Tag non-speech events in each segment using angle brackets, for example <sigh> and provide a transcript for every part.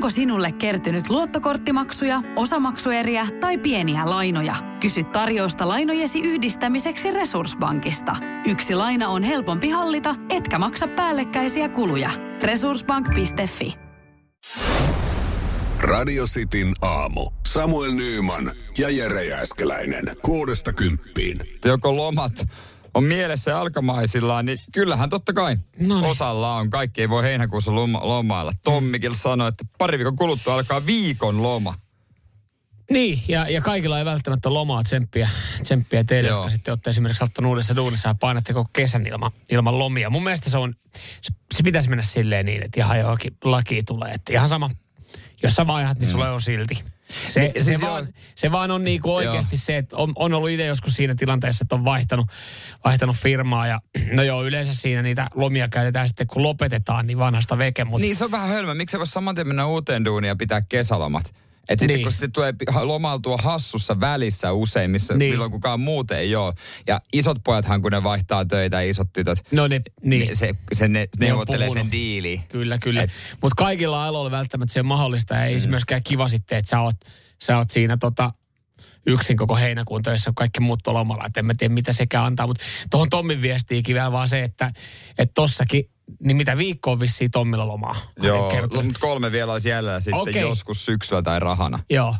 Onko sinulle kertynyt luottokorttimaksuja, osamaksueriä tai pieniä lainoja? Kysy tarjousta lainojesi yhdistämiseksi Resurssbankista. Yksi laina on helpompi hallita, etkä maksa päällekkäisiä kuluja. Resurssbank.fi Radio Cityn aamu. Samuel Nyyman ja Jere Jääskeläinen. Kuudesta kymppiin. Joko lomat on mielessä alkamaisillaan, niin kyllähän totta kai Noniin. osalla on. Kaikki ei voi heinäkuussa loma- lomailla. Tommikin sanoi, että pari viikon kuluttua alkaa viikon loma. Niin, ja, ja kaikilla ei välttämättä lomaa tsemppiä, tsemppiä teille, Joo. jotka sitten olette esimerkiksi ottanut uudessa duunissa ja painatte koko kesän ilman, ilman lomia. Mun mielestä se on, se, se pitäisi mennä silleen niin, että ihan johonkin laki tulee. Että ihan sama, jos sä vaihdat, niin sulla on silti. Se, Niin, se, siis vaan, joo. se vaan on niinku oikeasti se, että on, on ollut itse joskus siinä tilanteessa, että on vaihtanut, vaihtanut firmaa ja <clears throat> no joo, yleensä siinä niitä lomia käytetään sitten, kun lopetetaan, niin vanhasta veke, mutta Niin se on vähän hölmö. Miksi se voisi saman tien mennä uuteen duuniin ja pitää kesälomat? Et sitten Niin. kun sitten tulee lomaltua hassussa välissä usein, missä Niin. milloin kukaan muut ei ole. Ja isot pojathan, kun ne vaihtaa töitä ja isot tytöt, no ne, niin. niin. se, se ne, Ne neuvottelee sen diiliin. Kyllä, kyllä. Mutta kaikilla aloilla välttämättä se on mahdollista ja ei se myöskään kiva sitten, että sä oot, sä oot siinä tota, yksin koko heinäkuun töissä, kaikki muut on lomalla. Et en mä tiedä, mitä sekään antaa. Mutta tuohon Tommin viestiikin vielä vaan se, että et tossakin, niin mitä viikkoa on vissiin Tommilla lomaa. Joo, kertoi. mutta kolme vielä olisi jäljellä sitten Okei. joskus syksyllä tai rahana. Joo.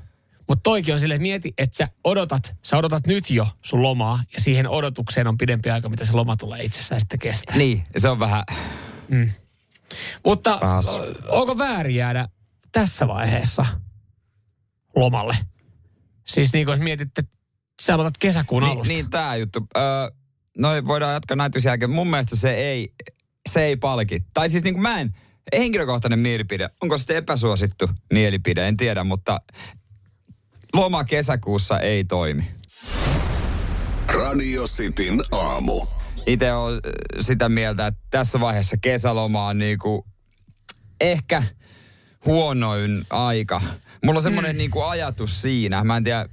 Mutta toikin on silleen, että mieti, että sä odotat, sä odotat nyt jo sun lomaa ja siihen odotukseen on pidempi aika, mitä se loma tulee itsessään sitten kestää. Niin, se on vähän... Mutta Taas. o- onko väärin jäädä tässä vaiheessa lomalle? Siis niin kuin mietit, että sä aloitat kesäkuun Niin, alusta. niin tämä juttu. Öö, no voidaan jatkaa näytöksen jälkeen. Mun mielestä se ei, se ei palki. Tai siis niin kuin mä en, henkilökohtainen mielipide. Onko se epäsuosittu mielipide, en tiedä, mutta loma kesäkuussa ei toimi. Radio Cityn aamu. Itse on äh, sitä mieltä, että tässä vaiheessa kesäloma on niinku ehkä huonoin aika. Mulla on semmoinen mm. niinku ajatus siinä. Mä en tiedä,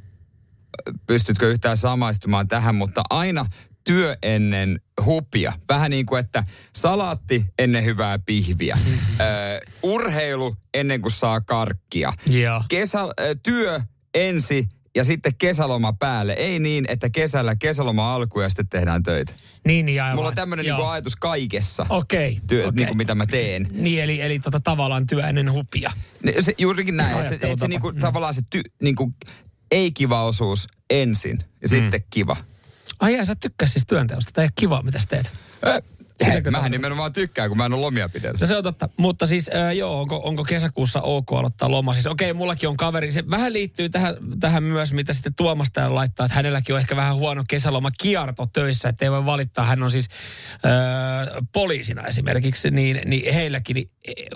pystytkö yhtään samaistumaan tähän, mutta aina työ ennen hupia. Vähän niin kuin, että salaatti ennen hyvää pihviä. <laughs> Ö, urheilu ennen kuin saa karkkia. Joo. Kesä, ö, työ ensi ja sitten kesäloma päälle. Ei niin, että kesällä kesäloma alku ja sitten tehdään töitä. Niin, niin aivan. Mulla on tämmöinen niinku ajatus kaikessa, Okei. työ, okei. niinku, mitä mä teen. <laughs> Niin, eli, eli tota, tavallaan työ ennen hupia. Ne- Se, juurikin näin, että se, et se niinku, tavallaan se ty, niinku, ei-kiva osuus ensin ja sitten kiva. Ai jaa, sä tykkää siis työnteosta. Tämä ei ole kivaa, mitä sä teet. Ö, hei, Sitäkö mähän tarkoitat? nimenomaan tykkään, kun mä en ole lomia pidellyt. No se on totta. Mutta siis äh, joo, onko, onko kesäkuussa ok aloittaa loma? Siis okei, mullakin on kaveri. Se vähän liittyy tähän, tähän myös, mitä sitten Tuomas täällä laittaa, että hänelläkin on ehkä vähän huono kesäloma kierto töissä, että ei voi valittaa. Hän on siis äh, poliisina esimerkiksi, niin, niin heilläkin, niin,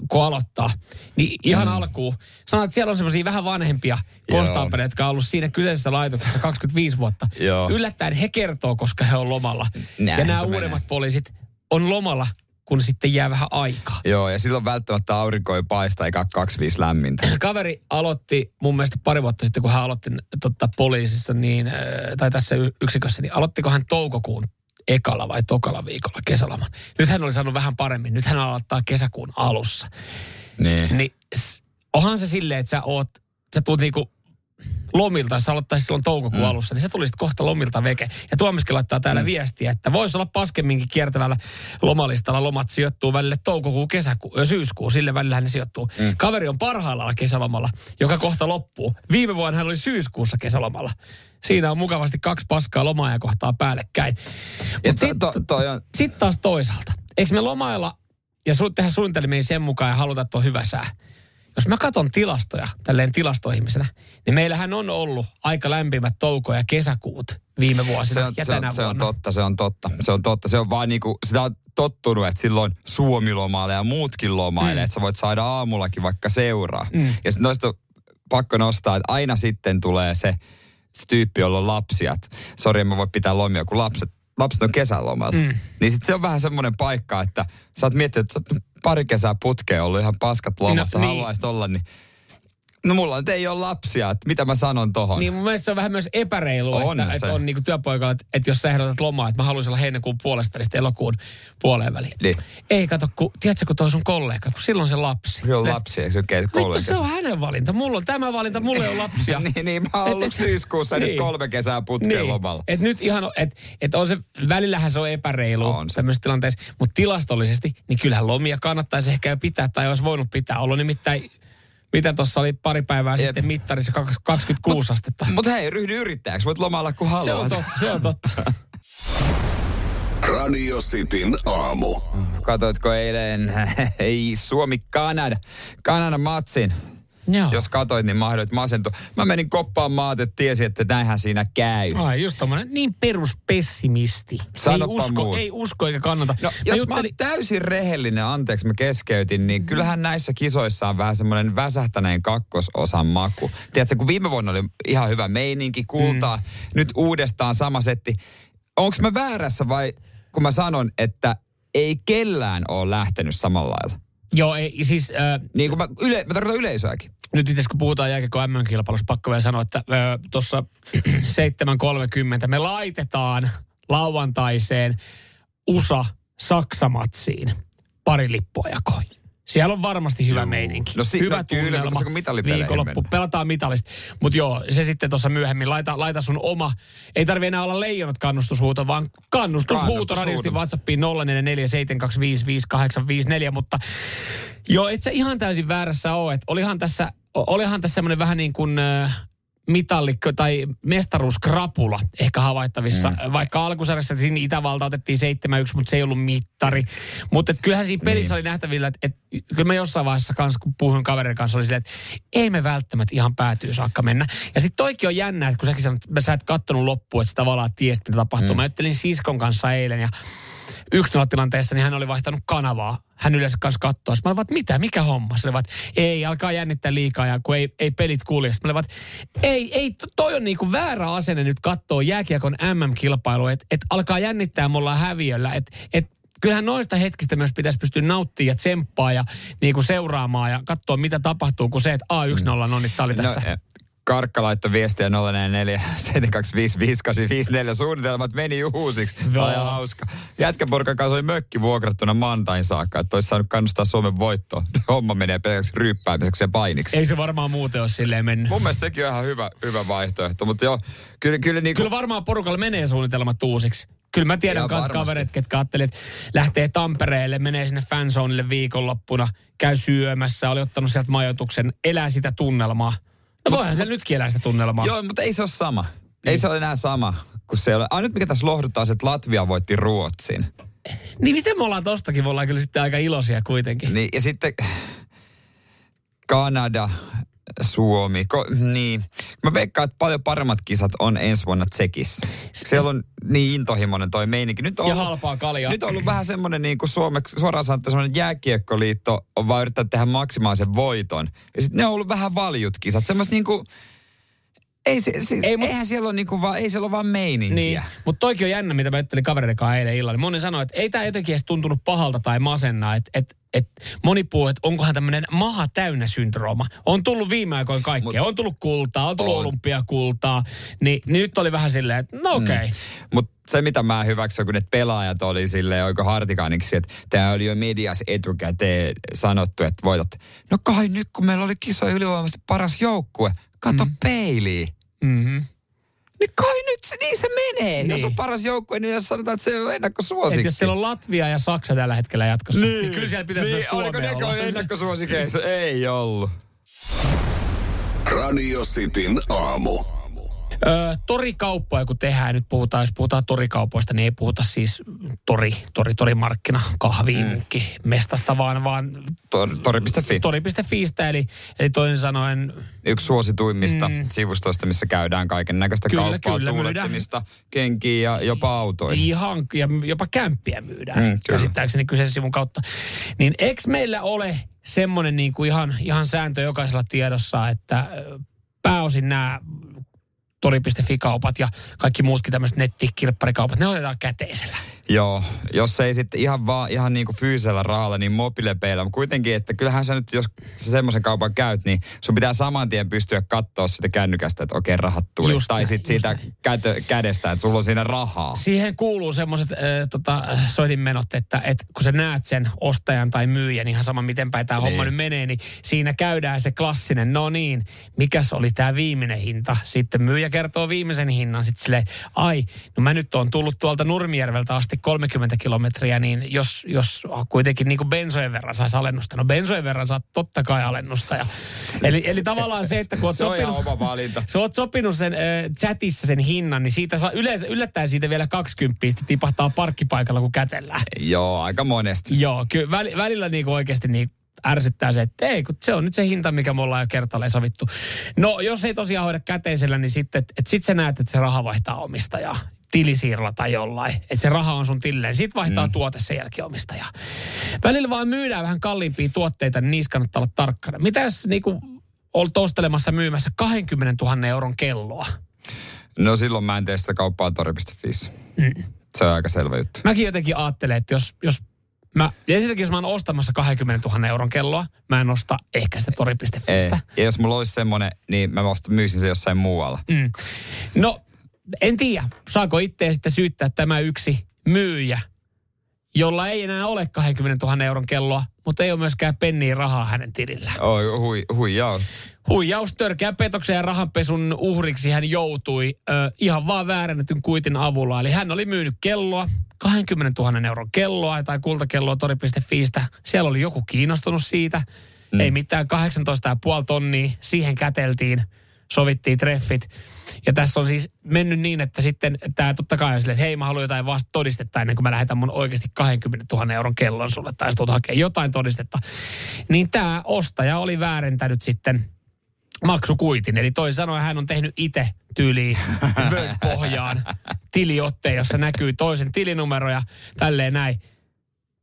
kun aloittaa, niin ihan mm. alkuun. Sanotaan, että siellä on semmoisia vähän vanhempia Joo. konstaapeleita, jotka on ollut siinä kyseisessä laitoksessa 25 vuotta. Joo. Yllättäen he kertoo, koska he on lomalla. Näin ja nämä uudemmat menee. poliisit on lomalla, kun sitten jää vähän aikaa. Joo, ja silloin välttämättä aurinko ei paista eikä 25 lämmintä. Kaveri aloitti mun mielestä pari vuotta sitten, kun hän aloitti totta, poliisissa, niin, äh, tai tässä yksikössä, niin aloittiko hän toukokuun ekalla vai tokalla viikolla kesäloman. Nyt hän oli saanut vähän paremmin. Nyt hän aloittaa kesäkuun alussa. Niin. Niin onhan se silleen, että sä oot, sä tulet niinku lomilta, jos sä aloittaisit silloin toukokuun mm. alussa, niin sä tulisit kohta lomilta veke. Ja Tuomiskin laittaa täällä mm. viestiä, että voisi olla paskemminkin kiertävällä lomalistalla. Lomat sijoittuu välille toukokuu, kesäkuu, ö, syyskuu, sille välillä ne sijoittuu. Mm. Kaveri on parhaillaan kesälomalla, joka kohta loppuu. Viime vuonna hän oli syyskuussa kesälomalla. Siinä on mukavasti kaksi paskaa lomaa ja kohtaa päällekkäin. Mut to, sit- to, toi on, sitten taas toisaalta, eikö me lomailla ja su- tehdä suunnitelmia sen mukaan ja haluta, että on hyvä sää? Jos mä katson tilastoja, tälleen tilastoihmisenä, niin meillähän on ollut aika lämpimät touko- ja kesäkuut viime vuosina se on, ja se, tänä on, se on totta, se on totta. Se on totta. Se on vaan niinku, sitä on tottunut, että silloin Suomi lomailee ja muutkin lomailee, mm. että sä voit saada aamullakin vaikka seuraa. Mm. Ja sit noista pakko nostaa, että aina sitten tulee se, se tyyppi, jolla on lapsia. Sori, mä voi pitää lomia, kun lapset, lapset on kesälomalla. Mm. Niin sit se on vähän semmoinen paikka, että sä oot miettinyt, että sä oot pari kesää putkeen ollut ihan paskat lomat, No, sä niin. haluaisit olla, niin No mulla nyt ei ole lapsia, että mitä mä sanon tohon. Niin mun mielestä se on vähän myös epäreilu, On että, se. että on niinku työpoikalla, että, että jos sä ehdotat lomaa, että mä haluaisin olla heinäkuun puolesta niin elokuun puoleen väliin. Niin. Ei kato, kun, tiedätkö, kun toi on sun kollega, kun silloin se lapsi. Se on Silleen, lapsi, eikö se ole Vittu, kolme se on hänen valinta. Mulla on tämä valinta, mulla ei ole lapsia. <laughs> niin, niin, mä oon ollut Et- syyskuussa nyt Niin. kolme kesää putkeen lomalla. Et nyt ihan, että et on se, välillähän se on epäreilu On se. tämmöisessä tilanteessa, mutta tilastollisesti, niin kyllähän lomia kannattaisi ehkä jo pitää tai olisi voinut pitää. Ollut nimittäin, mitä tuossa oli pari päivää Jep. sitten mittarissa, kak- 26 astetta. Mutta hei, ryhdy yrittäjäksi. Voit lomalla kun haluat. Se on totta, se on totta. <laughs> Radio Cityn aamu. Katoitko eilen <laughs> ei Suomi-Kanada, Kanadan matsin? Joo. Jos katoit, niin mahdoit masentua. Mä menin koppaan maat, että tiesin, että näinhän siinä käy. Ai just tommonen niin peruspessimisti. Ei Sanoppa usko, muuta. ei usko eikä kannata. No, jos mä oon täysin rehellinen, anteeksi mä keskeytin, niin kyllähän näissä kisoissa on vähän semmoinen väsähtäneen kakkososan maku. Tiedätkö, kun viime vuonna oli ihan hyvä meininki, kultaa, mm. nyt uudestaan sama setti. Onko mä väärässä vai kun mä sanon, että ei kellään ole lähtenyt samalla lailla? Joo, ei, siis äh, Niin kuin mä, yle, mä tarkoitan yleisöäkin. nyt itse kun puhutaan jääkiekko MM-kilpailussa, pakko vielä sanoa, että äh, tuossa <clears throat> 7.30 me laitetaan lauantaiseen USA-Saksamatsiin pari lippua jakoin. Siellä on varmasti hyvä Juu. meininki. No si- hyvä no kyllä, tunnelma. koska kun Viikonloppu. Pelataan mitalista. Mutta joo, se sitten tuossa myöhemmin. Laita, laita sun oma, ei tarvi enää olla leijonat kannustushuuto, vaan kannustushuuto Kannustushuuto. radiosti WhatsAppiin 0447255854. Mutta joo, et sä ihan täysin väärässä ole. Et olihan tässä, olihan tässä semmoinen vähän niin kuin... Äh, mitallikko tai mestaruuskrapula ehkä havaittavissa. Mm. Vaikka alkusarjassa siinä Itävalta otettiin 7-1, mutta se ei ollut mittari. Mutta kyllähän siinä pelissä niin. oli nähtävillä, että, että kyllä mä jossain vaiheessa kanssa, kun puhuin kaverin kanssa, oli silleen, että ei me välttämättä ihan päätyy saakka mennä. Ja sitten toikin on jännä, että kun säkin sanoit, että sä et kattonut loppuun, että sä tavallaan tiesit, mitä tapahtuu. Mm. Mä juttelin siskon kanssa eilen ja 1-0 tilanteessa, niin hän oli vaihtanut kanavaa. Hän yleensä kanssa katsoo. Mä olin mitä, mikä homma? Se että ei, alkaa jännittää liikaa ja kun ei, ei pelit kulje. Mä että ei, ei, to- toi on niinku väärä asenne nyt katsoa jääkiekon MM-kilpailua, että et alkaa jännittää, me ollaan häviöllä. Että et, kyllähän noista hetkistä myös pitäisi pystyä nauttimaan ja tsemppaa ja niinku seuraamaan ja katsoa, mitä tapahtuu, kun se, että A1-0 on, niin tää oli tässä. No, Karkka laittoi viestiä 044 725 Suunnitelmat meni uusiksi. On ihan hauska. Jätkäporkan kanssa oli mökki vuokrattuna Mantain saakka, että olisi saanut kannustaa Suomen voittoon. <laughs> Homma menee pelkäksi ryyppäämiseksi ja painiksi. Ei se varmaan muuten ole silleen mennyt. Mun mielestä sekin on ihan hyvä, hyvä vaihtoehto, mutta joo, kyllä, kyllä niin Kyllä varmaan porukalla menee suunnitelmat uusiksi. Kyllä mä tiedän myös kavereita, ketkä ajattelee, että lähtee Tampereelle, menee sinne fanzoneille viikonloppuna, käy syömässä, oli ottanut sieltä majoituksen, elää sitä tunnelmaa. No voihan se nytkin elää sitä tunnelmaa. Joo, mutta ei se ole sama. Ei se ole enää sama kuin se ole. Ainut mikä tässä lohduttaa, se, että Latvia voitti Ruotsin. Niin miten me ollaan tostakin, me ollaan kyllä sitten aika iloisia kuitenkin. Niin, ja sitten Kanada, Suomi. Ko, niin. Mä veikkaan, että paljon paremmat kisat on ensi vuonna Tsekissä. Siellä on niin intohimoinen toi meininki. Nyt on Ja ollut, halpaa kaljaa. Nyt on ollut vähän semmoinen niin kuin suomeksi, suoraan sanottuna semmoinen jääkiekkoliitto on vaan yrittää tehdä maksimaalisen voiton. Ja sitten ne on ollut vähän valjut kisat. Semmoista niin kuin, ei, se, se, Ei, mut- eihän siellä ole niinku vaan, ei siellä ole vaan meininkiä. Niin, mutta toikin on jännä, mitä mä juttelin kavereiden kanssa eilen illalla. Moni sanoi, että ei tämä jotenkin edes tuntunut pahalta tai masennaa. Että et, et moni puhuu, että onkohan tämmöinen maha täynnä syndrooma. On tullut viime aikoina kaikkea. Mut- on tullut kultaa, on tullut On. olympiakultaa. Niin, niin nyt oli vähän silleen, että no okei. Okay. Mutta se, mitä mä hyväksyn, kun ne pelaajat oli silleen oiko hartikaaniksi, että tämä oli jo medias etukäteen sanottu, että voitat. No kai nyt, kun meillä oli kisoja ylivoimaisesti paras joukkue, kato mm. peiliin. Mm-hmm. Niin kai nyt se, niin se menee. Niin. Jos on paras joukkue, niin jos sanotaan, että se on Et ennakkosuosikki. jos siellä on Latvia ja Saksa tällä hetkellä jatkossa, niin, niin kyllä siellä pitäisi niin, Suomea oliko ne olla. ennakkosuosikeissa? <laughs> Ei ollut. Radio Cityn aamu. Öö, torikauppoja kun tehdään, nyt puhutaan, jos puhutaan torikaupoista, niin ei puhuta siis tori, tori, torimarkkina, kahviinkki, mm. mestasta, vaan, vaan Tor, tori.fi. tori.fiistä, eli, eli toisin sanoen, Yksi suosituimmista Mm. sivustoista, missä käydään kaiken näköistä kauppaa, kyllä, tuulettimista, kenkiä ja jopa autoihin. ihan, ja jopa kämppiä myydään, Mm, käsittääkseni kyseisen sivun kautta. Niin eikö meillä ole semmoinen niin kuin ihan, ihan sääntö jokaisella tiedossa, että ö, pääosin nämä tori.fi-kaupat ja kaikki muutkin tämmöiset nettikirpparikaupat, ne otetaan käteisellä. Joo, jos ei sitten ihan vaan ihan niin kuin fyysisellä rahalla, niin mobiilepeillä. Mutta kuitenkin, että kyllähän sä nyt, jos sä semmoisen kaupan käyt, niin sun pitää saman tien pystyä katsoa sitä kännykästä, että okei, rahat tuli. Just tai näin, sitten siitä kätö, kädestä, että sulla on siinä rahaa. Siihen kuuluu semmoiset äh, tota, soitinmenot, että, että kun sä näet sen ostajan tai myyjän, ihan sama miten päin tämä Niin. homma nyt menee, niin siinä käydään se klassinen, no niin, mikäs oli tämä viimeinen hinta? Sitten myyjä kertoo viimeisen hinnan, sitten silleen, ai, no mä nyt oon tullut tuolta Nurmijärveltä asti 30 kilometriä, niin jos, jos kuitenkin niin kuin bensojen verran saisi alennusta, no bensojen verran saat totta kai alennusta. Ja, <laughs> eli, eli tavallaan se, että kun oot Se sopinut, oma valinta. <laughs> sä oot sopinut sen äh, chatissa sen hinnan, niin siitä saa yleensä, yllättäen siitä vielä 20 tipahtaa parkkipaikalla, kun kätellään. Joo, aika monesti. Joo, kyllä väl, välillä niinku oikeasti niin ärsyttää se, että ei, kun se on nyt se hinta, mikä me ollaan jo kertaalleen sovittu. No, jos ei tosiaan hoida käteisellä, niin sitten, että et sit sä näet, että se raha vaihtaa omistajaa tilisiirrolla tai jollain. Että se raha on sun tilleen. Sitten vaihtaa mm. tuote sen jälkeen omistajaa. Välillä vaan myydään vähän kalliimpia tuotteita, niin niissä kannattaa olla tarkkana. Mitä jos niinku olet ostelemassa myymässä 20 000 euron kelloa? No silloin mä en tee sitä kauppaa tori.fi. Mm. Se on aika selvä juttu. Mäkin jotenkin ajattelen, että jos, jos mä, ja ensinnäkin jos mä oon ostamassa 20 000 euron kelloa, mä en osta ehkä sitä Ei. tori.fistä. Ja jos mulla olisi semmoinen, niin mä vasta myisin se jossain muualla. Mm. No, en tiedä, saako itseä sitten syyttää tämä yksi myyjä, jolla ei enää ole 20 000 euron kelloa, mutta ei ole myöskään penniä rahaa hänen tilillään. Oi, hui, huijaus. Huijaus, törkeä petoksen ja rahanpesun uhriksi hän joutui ö, ihan vaan väärännetyn kuitin avulla. Eli hän oli myynyt kelloa, 20 000 euron kelloa tai kultakelloa tori.fiistä. Siellä oli joku kiinnostunut siitä. Mm. Ei mitään, 18,5 tonnia, siihen käteltiin, sovittiin treffit. Ja tässä on siis mennyt niin, että sitten tämä totta kai on silleen, että hei mä haluan jotain vasta todistetta ennen kuin mä lähetän mun oikeasti 20 000 euron kellon sulle tai tulet hakemaan jotain todistetta. Niin tämä ostaja oli väärentänyt sitten maksukuitin. Eli toisin sanoen hän on tehnyt itse tyyliin Word-pohjaan tiliotteen, jossa näkyy toisen tilinumero ja tälleen näin.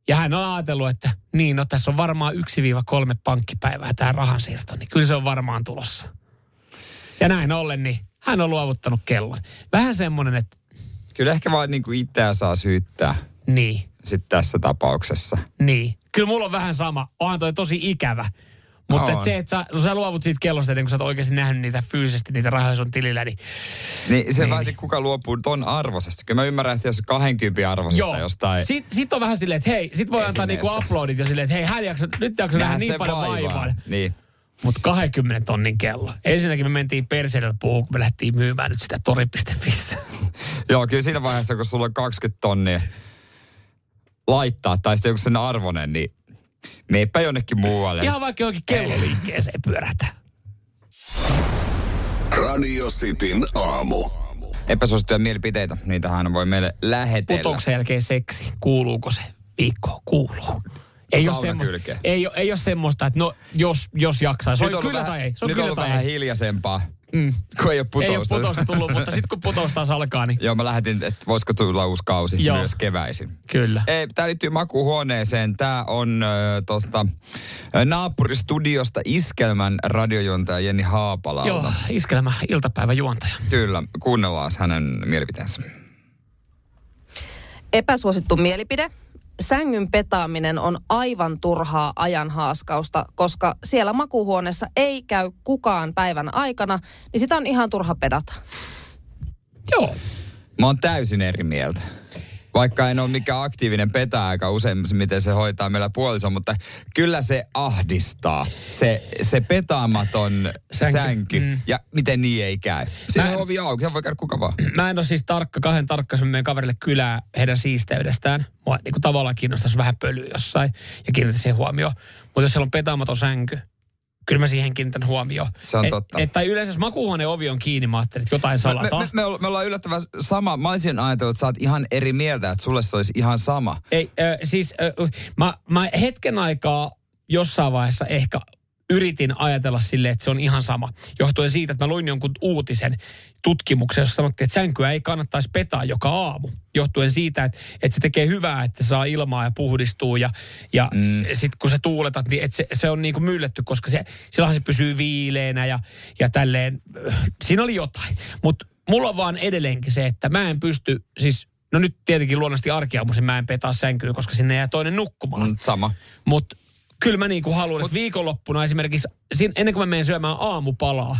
Ja hän on ajatellut, että niin, no tässä on varmaan 1-3 pankkipäivää tämä rahansiirto, niin kyllä se on varmaan tulossa. Ja näin ollen, niin hän on luovuttanut kellon. Vähän semmoinen, että Kyllä ehkä vaan niin kuin itseä saa syyttää niin, sitten tässä tapauksessa. niin. Kyllä mulla on vähän sama. Onhan toi tosi ikävä. Mutta et se, että sä, no sä luovut siitä kellosta, kuin sä oot oikeasti nähnyt niitä fyysisesti, niitä rahoja sun tilillä, niin Niin se Niin. niin. vaatii, kuka luopuu ton arvosesta. Kyllä mä ymmärrän, että jos 20 arvosesta jostain... Sitten sit on vähän silleen, että hei, sit voi antaa niinku uploadit jo silleen, että hei, hän jaksa, nyt jaksa nähdä niin paljon vaivaa. Niin. Mutta 20 tonnin kello. Ensinnäkin me mentiin perseellä puhuun, kun me lähdettiin myymään nyt sitä tori.fissä. <laughs> Joo, kyllä siinä vaiheessa, kun sulla on 20 tonnia laittaa, tai sitten joku sen arvonen, niin meepä jonnekin muualle. Ihan vaikka johonkin kelloliikkeeseen pyörätä. Radio Cityn aamu. Epäsuosittuja mielipiteitä, niitähän voi meille lähetellä. Putouksen jälkeen seksi. Kuuluuko se viikkoon? Kuuluu. Ei ole, semmo, ei, ei ole semmoista, että no, jos, jos jaksaa. Se on kyllä vähän, tai ei. Se on nyt kyllä on tai vähän ei. hiljaisempaa, Mm. kun ei ole Ei ole putousta. putousta tullut, mutta sitten kun putous taas alkaa, niin Joo, mä lähetin, että voisiko tulla uusi kausi Joo. myös keväisin. kyllä. Ei, Tämä liittyy makuuhuoneeseen. Tämä on äh, tosta, äh, naapuristudiosta Iskelmän radiojuontaja Jenni Haapalalta. Joo, iskelmä iltapäiväjuontaja. Kyllä, kuunnellaan hänen mielipiteensä. Epäsuosittu mielipide. Sängyn petaaminen on aivan turhaa ajan haaskausta, koska siellä makuuhuoneessa ei käy kukaan päivän aikana, niin sitä on ihan turha pedata. Joo. Mä oon täysin eri mieltä. Vaikka en ole mikään aktiivinen petä aika usein, miten se hoitaa meillä puoliso, mutta kyllä se ahdistaa. Se, se petaamaton Sänky. sänky. Mm. Ja miten niin ei käy. Siinä on ovi auki, voi käydä kuka vaan. Mä en ole siis tarkka, kahden tarkka, jos menen kaverille kylää heidän siisteydestään. Mua niin kuin tavallaan kiinnostaisi vähän pölyä jossain ja kiinnittäisi siihen huomioon. Mutta jos siellä on petaamaton sänky, kyllä mä siihen kiinnitän huomioon. Se on et, totta. Et, tai yleensä jos makuuhuoneen ovi on kiinni, mä ajattelin, että jotain Me, salataan. me, me, me ollaan yllättävän sama. Mä olisin ajatellut, että sä oot ihan eri mieltä, että sulle se olisi ihan sama. Ei, äh, siis äh, mä, mä hetken aikaa jossain vaiheessa ehkä yritin ajatella silleen, että se on ihan sama. Johtuen siitä, että mä luin jonkun uutisen tutkimuksen, jossa sanottiin, että sänkyä ei kannattaisi petaa joka aamu. Johtuen siitä, että, että se tekee hyvää, että saa ilmaa ja puhdistuu ja, ja mm. sitten kun sä tuuletat, niin että se, se on niin kuin mylletty, koska se, silloinhan se pysyy viileänä ja, ja tälleen. Siinä oli jotain. Mutta mulla on vaan edelleenkin se, että mä en pysty siis no nyt tietenkin luonnollisesti arkiaamuisin mä en petaa sänkyä, koska sinne jää toinen nukkumaan. Mm, sama. Mutta kyllä mä niinku haluan, että viikonloppuna esimerkiksi, ennen kuin mä menen syömään aamupalaa,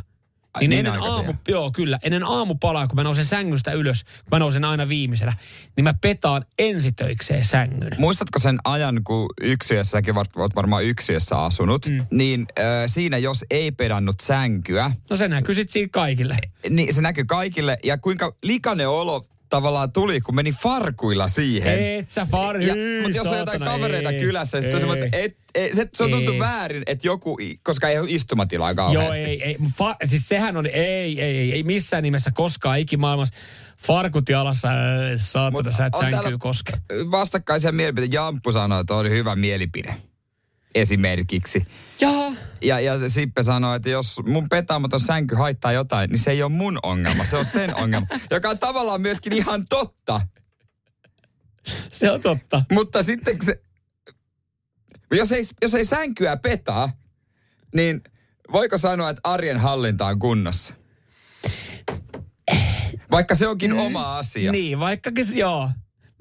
Ai, niin, niin ennen aikaisia? aamu, joo kyllä, ennen aamupalaa, kun mä nousen sängystä ylös, kun mä nousen aina viimeisenä, niin mä petaan ensitöikseen sängyn. Muistatko sen ajan, kun yksiössä, säkin var- oot varmaan yksiössä asunut, mm. niin äh, siinä jos ei pedannut sänkyä, No se näkyy sit siinä kaikille. niin se näkyy kaikille. Ja kuinka likainen olo tavallaan tuli, kun meni farkuilla siihen. Et sä far, Ja, mutta jos on jotain kavereita ei, kylässä, ei. semmoinen, että et, et, se, se on tuntu Ei. väärin, että joku, koska ei ole istumatilaa Joo, kauheasti. ei, ei. Fa, siis sehän on, ei, ei, ei, ei missään nimessä koskaan ikimaailmassa. Farkut jalassa, ei, saatana, sä et sänkyy koske. Vastakkaisia mielipiteitä. Jamppu sanoi, että oli hyvä mielipide. Esimerkiksi. Jaa. Ja, ja Sippe sanoi, että jos mun petaamaton sänky haittaa jotain, niin se ei ole mun ongelma, se on sen ongelma. <laughs> Joka on tavallaan myöskin ihan totta. Se on totta. Mutta sitten se, jos ei, jos ei sänkyä petaa, niin voiko sanoa, että arjen hallinta on kunnossa? Vaikka se onkin mm. oma asia. Niin, vaikkakin, joo.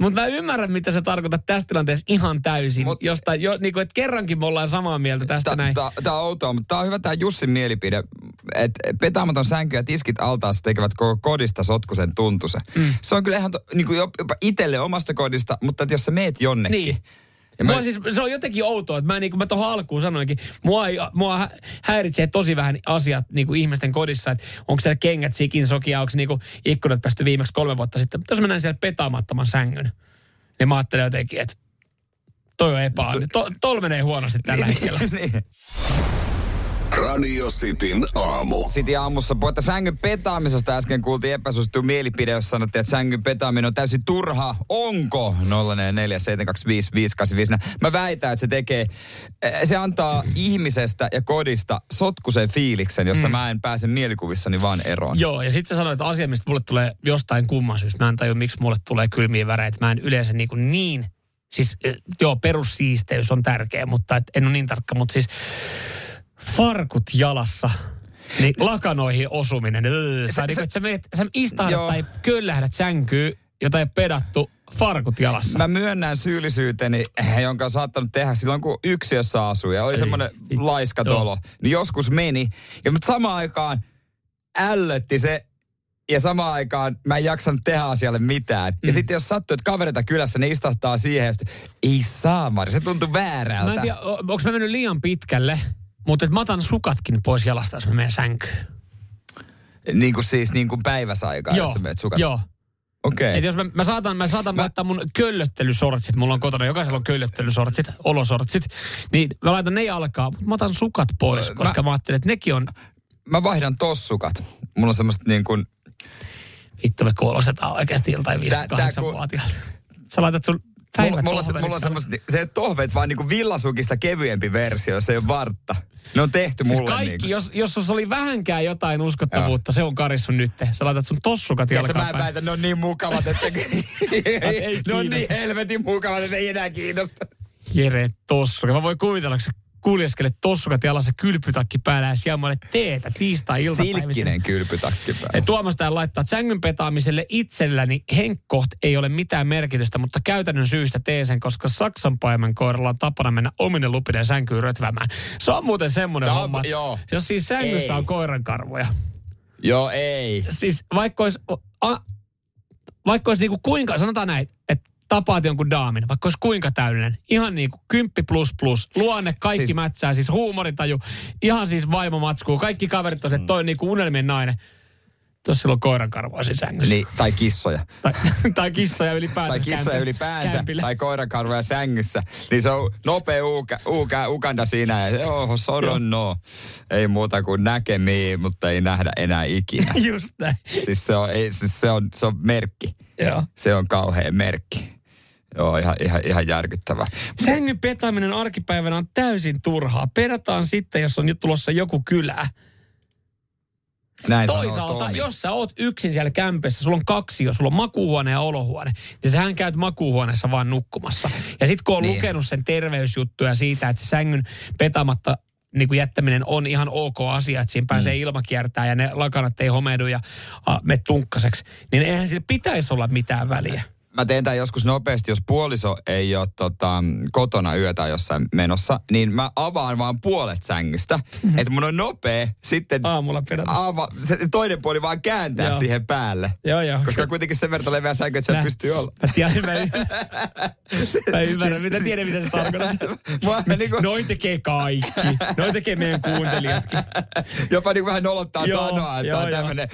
Mutta mä ymmärrän, mitä sä tarkoitat tässä tilanteessa ihan täysin. Mut- Josta, jo, niin kuin, että kerrankin me ollaan samaa mieltä tästä näin. Tämä on outoa, mutta tämä on hyvä tämä Jussin mielipide, että petaamaton sänky ja tiskit altaassa tekevät koko kodista sotkusen tuntusen. Mm. Se on kyllä ihan to, niin kuin jopa itselle omasta kodista, mutta että jos sä meet jonnekin. Niin. Ja mä, siis, se on jotenkin outoa, että mä, niin kuin mä tuohon alkuun sanoinkin, mua, ei, mua hä- häiritsee tosi vähän asiat niin kuin ihmisten kodissa, että onko siellä kengät sikin sokia, onko niin kuin ikkunat päästy viimeksi kolme vuotta sitten. Mutta jos mä näen siellä petaamattoman sängyn, niin mä ajattelen jotenkin, että toi on epä. To, tol menee huonosti tällä hetkellä. Radio Cityn aamu. Sitten aamussa puhetta sängyn petaamisesta äsken kuultiin epäsuosittu mielipide, jossa sanottiin, että sängyn petaaminen on täysin turha. Onko? 047255854. Mä väitän, että se tekee, eh, se antaa ihmisestä ja kodista sotkusen fiiliksen, josta mm. mä en pääse mielikuvissani vaan eroon. Joo, ja sitten sä sanoit, että asia, mistä mulle tulee jostain kumman syystä. Mä en tajua, miksi mulle tulee kylmiä väreitä. Mä en yleensä niin, kuin niin siis eh, joo, perussiisteys on tärkeä, mutta et, en ole niin tarkka, mutta siis farkut jalassa. Niin lakanoihin osuminen. Öö, Se- sä, niin, sä, meet, sä istahdat tai köllähdät sänkyyn, jota ei pedattu, farkut jalassa. Mä myönnän syyllisyyteni, eh, jonka on saattanut tehdä silloin, kun yksiössä asui ja oli Ei. semmoinen laiska Joo. tolo. Niin joskus meni. Ja mutta samaan aikaan ällötti se ja samaan aikaan mä en jaksanut tehdä asialle mitään. Mm. Ja sitten jos sattuu, että kavereita kylässä, ne istahtaa siihen ja sitten, ei saa Mari, se tuntui väärältä. Mä en tiedä, onko mä mennyt liian pitkälle, mutta mä otan sukatkin pois jalasta, jos mä menen sänkyyn. Niin kuin siis niin kuin päiväsaikaa, jos sä meet sukat. joo. Okei. Et jos mä, mä saatan, mä saatan mä... laittaa mun köllöttelysortsit, mulla on kotona, jokaisella on köllöttelysortsit, olosortsit, niin mä laitan ne jalkaa, mutta mä otan sukat pois, Mä- koska mä ajattelin, että nekin on, Mä vaihdan tossukat. Mulla on semmoista niin kuin, vittu me kuulostetaan oikeasti joltain Tää- tää ku- 58-vuotiaalta. Sä laitat sun päivät mulla, se- mulla on semmoista, se tohvet vaan niin kuin villasukista kevyempi versio, jos ei ole vartta. Ne on tehty Siis mulle kaikki, niin kuin. jos, jos sulla oli vähänkään jotain uskottavuutta, se on karissu nyt. Sä laitat sun tossukat jalkaan mä päin. väitän, ne on niin mukavat, että <laughs> ne on niin helvetin mukavat, että ei enää kiinnosta. Jere tossuka. Mä voin kuvitella, kun sä kuljeskelet tossukat jalassa kylpytakki päällä ja siellä teetä tiistai-iltapäivisenä. Silkkinen kylpytakki Ja päällä. Tuomas täällä laittaa, että sängyn petaamiselle itselläni henkkoht ei ole mitään merkitystä, mutta käytännön syystä teen sen, koska Saksan paimen koiralla on tapana mennä ominen lupinen sänkyyn rötväämään. Se on muuten semmoinen on- homma. joo. Jos siis sängyssä Ei. on koirankarvoja. Joo, ei. Siis vaikka olisi, a, vaikka olisi niinku kuinka, sanotaan näin, tapaat jonkun daamin, vaikka olisi kuinka täydellinen, ihan niin kuin kymppi plus plus, luonne, kaikki Siis- siis, mätsää, siis huumoritaju, ihan siis vaimo matskuu, kaikki kaverit on, että toi on niin kuin unelmien nainen. Tuossa silloin koiran karvoa sängyssä. Niin, tai kissoja. Tai, <laughs> tai kissoja ylipäänsä. Tai kissoja kämpi- ylipäänsä, kämpillä. tai koirakarvoja sängyssä. Niin se on nopea uuka, uuka, ukanda siinä ja se, oh, soron no. Ei muuta kuin näkemiä, mutta ei nähdä enää ikinä. <laughs> Just näin. siis se on, ei, siis se on, se on merkki. Joo. Se on kauhea merkki. Joo, ihan, ihan, ihan järkyttävä. Sängyn petaaminen arkipäivänä on täysin turhaa. Pedataan sitten, jos on nyt tulossa joku kylä. Näin sanoo Toisaalta, Tomi. jos sä oot yksin siellä kämpessä, sulla on kaksi, jos sulla on makuuhuone ja olohuone, niin sähän käyt makuuhuoneessa vaan nukkumassa. Ja sit kun on Niin. lukenut sen terveysjuttuja siitä, että sängyn petamatta niin kuin jättäminen on ihan ok asia, että siinä pääsee Mm. ilma kiertää ja ne lakanat ei homehdu ja a, me tunkkaseksi, niin eihän sillä pitäisi olla mitään väliä. Mä teen tämän joskus nopeasti, jos puoliso ei ole tota, kotona yötä jossain menossa, niin mä avaan vaan puolet sängystä. että mun on nopea sitten Aamulla ava, se toinen puoli vaan kääntää Joo. siihen päälle. Joo, joo. Koska on kuitenkin sen verran leveä sänky, että se pystyy olla. Mä tiedän, mä, <laughs> mä ymmärrän, mitä tiedän, mitä se <laughs> tarkoittaa. Mua niinku, Noin tekee kaikki. Noin tekee meidän kuuntelijatkin. <laughs> jopa niinku vähän nolottaa Joo, sanoa, että joo, on tämmönen.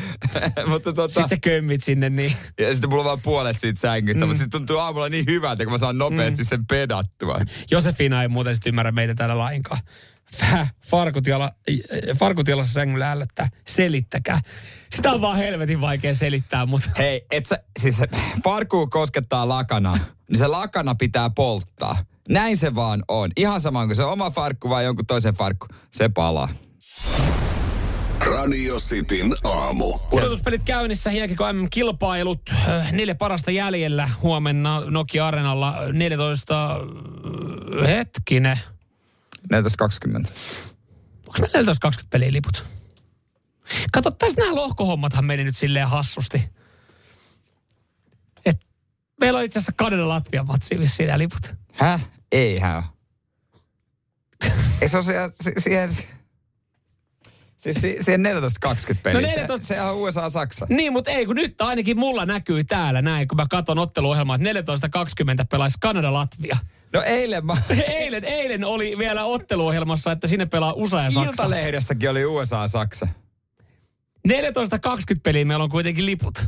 mutta tota, Sitten sä kömmit sinne, niin ja sitten mulla on vaan puolet siitä sängystä, mm. mutta sitten tuntuu aamulla niin hyvältä, kun mä saan nopeasti mm. sen pedattua. Josefina ei muuten sit ymmärrä meitä täällä lainkaan. Farkutiala, farkutialassa sängyllä ällöttää. Selittäkää. Sitä on vaan helvetin vaikea selittää, mutta Hei, et sä, siis farkku koskettaa lakana, niin se lakana pitää polttaa. Näin se vaan on. Ihan sama kuin se oma farkku vai jonkun toisen farkku, se palaa. Radio Cityn aamu. Pudotuspelit käynnissä, jääkikö MM-kilpailut, äh, neljä parasta jäljellä huomenna Nokia Arenalla 14, äh, hetkinen, 14.20. onko meillä 14-20 peliä liput? Kato, tässä nämä lohkohommathan meni nyt silleen hassusti. Et meillä on itse asiassa Kanada Latvian matsi vissiin nämä liput. Häh? Eihän ole. Ei se ole siihen, si- siihen, siis si- siihen 14.20 peliin. No Se, 14 se on USA-Saksa. Niin, mutta ei, kun nyt ainakin mulla näkyy täällä näin, kun mä katon otteluohjelmaa, että 14.20 pelaisi Kanada Latvia. No eilen mä... <laughs> Eilen, eilen oli vielä otteluohjelmassa, että sinne pelaa USA ja Saksa. Iltalehdessäkin oli USA-Saksa. 14.20 peliä meillä on kuitenkin liput.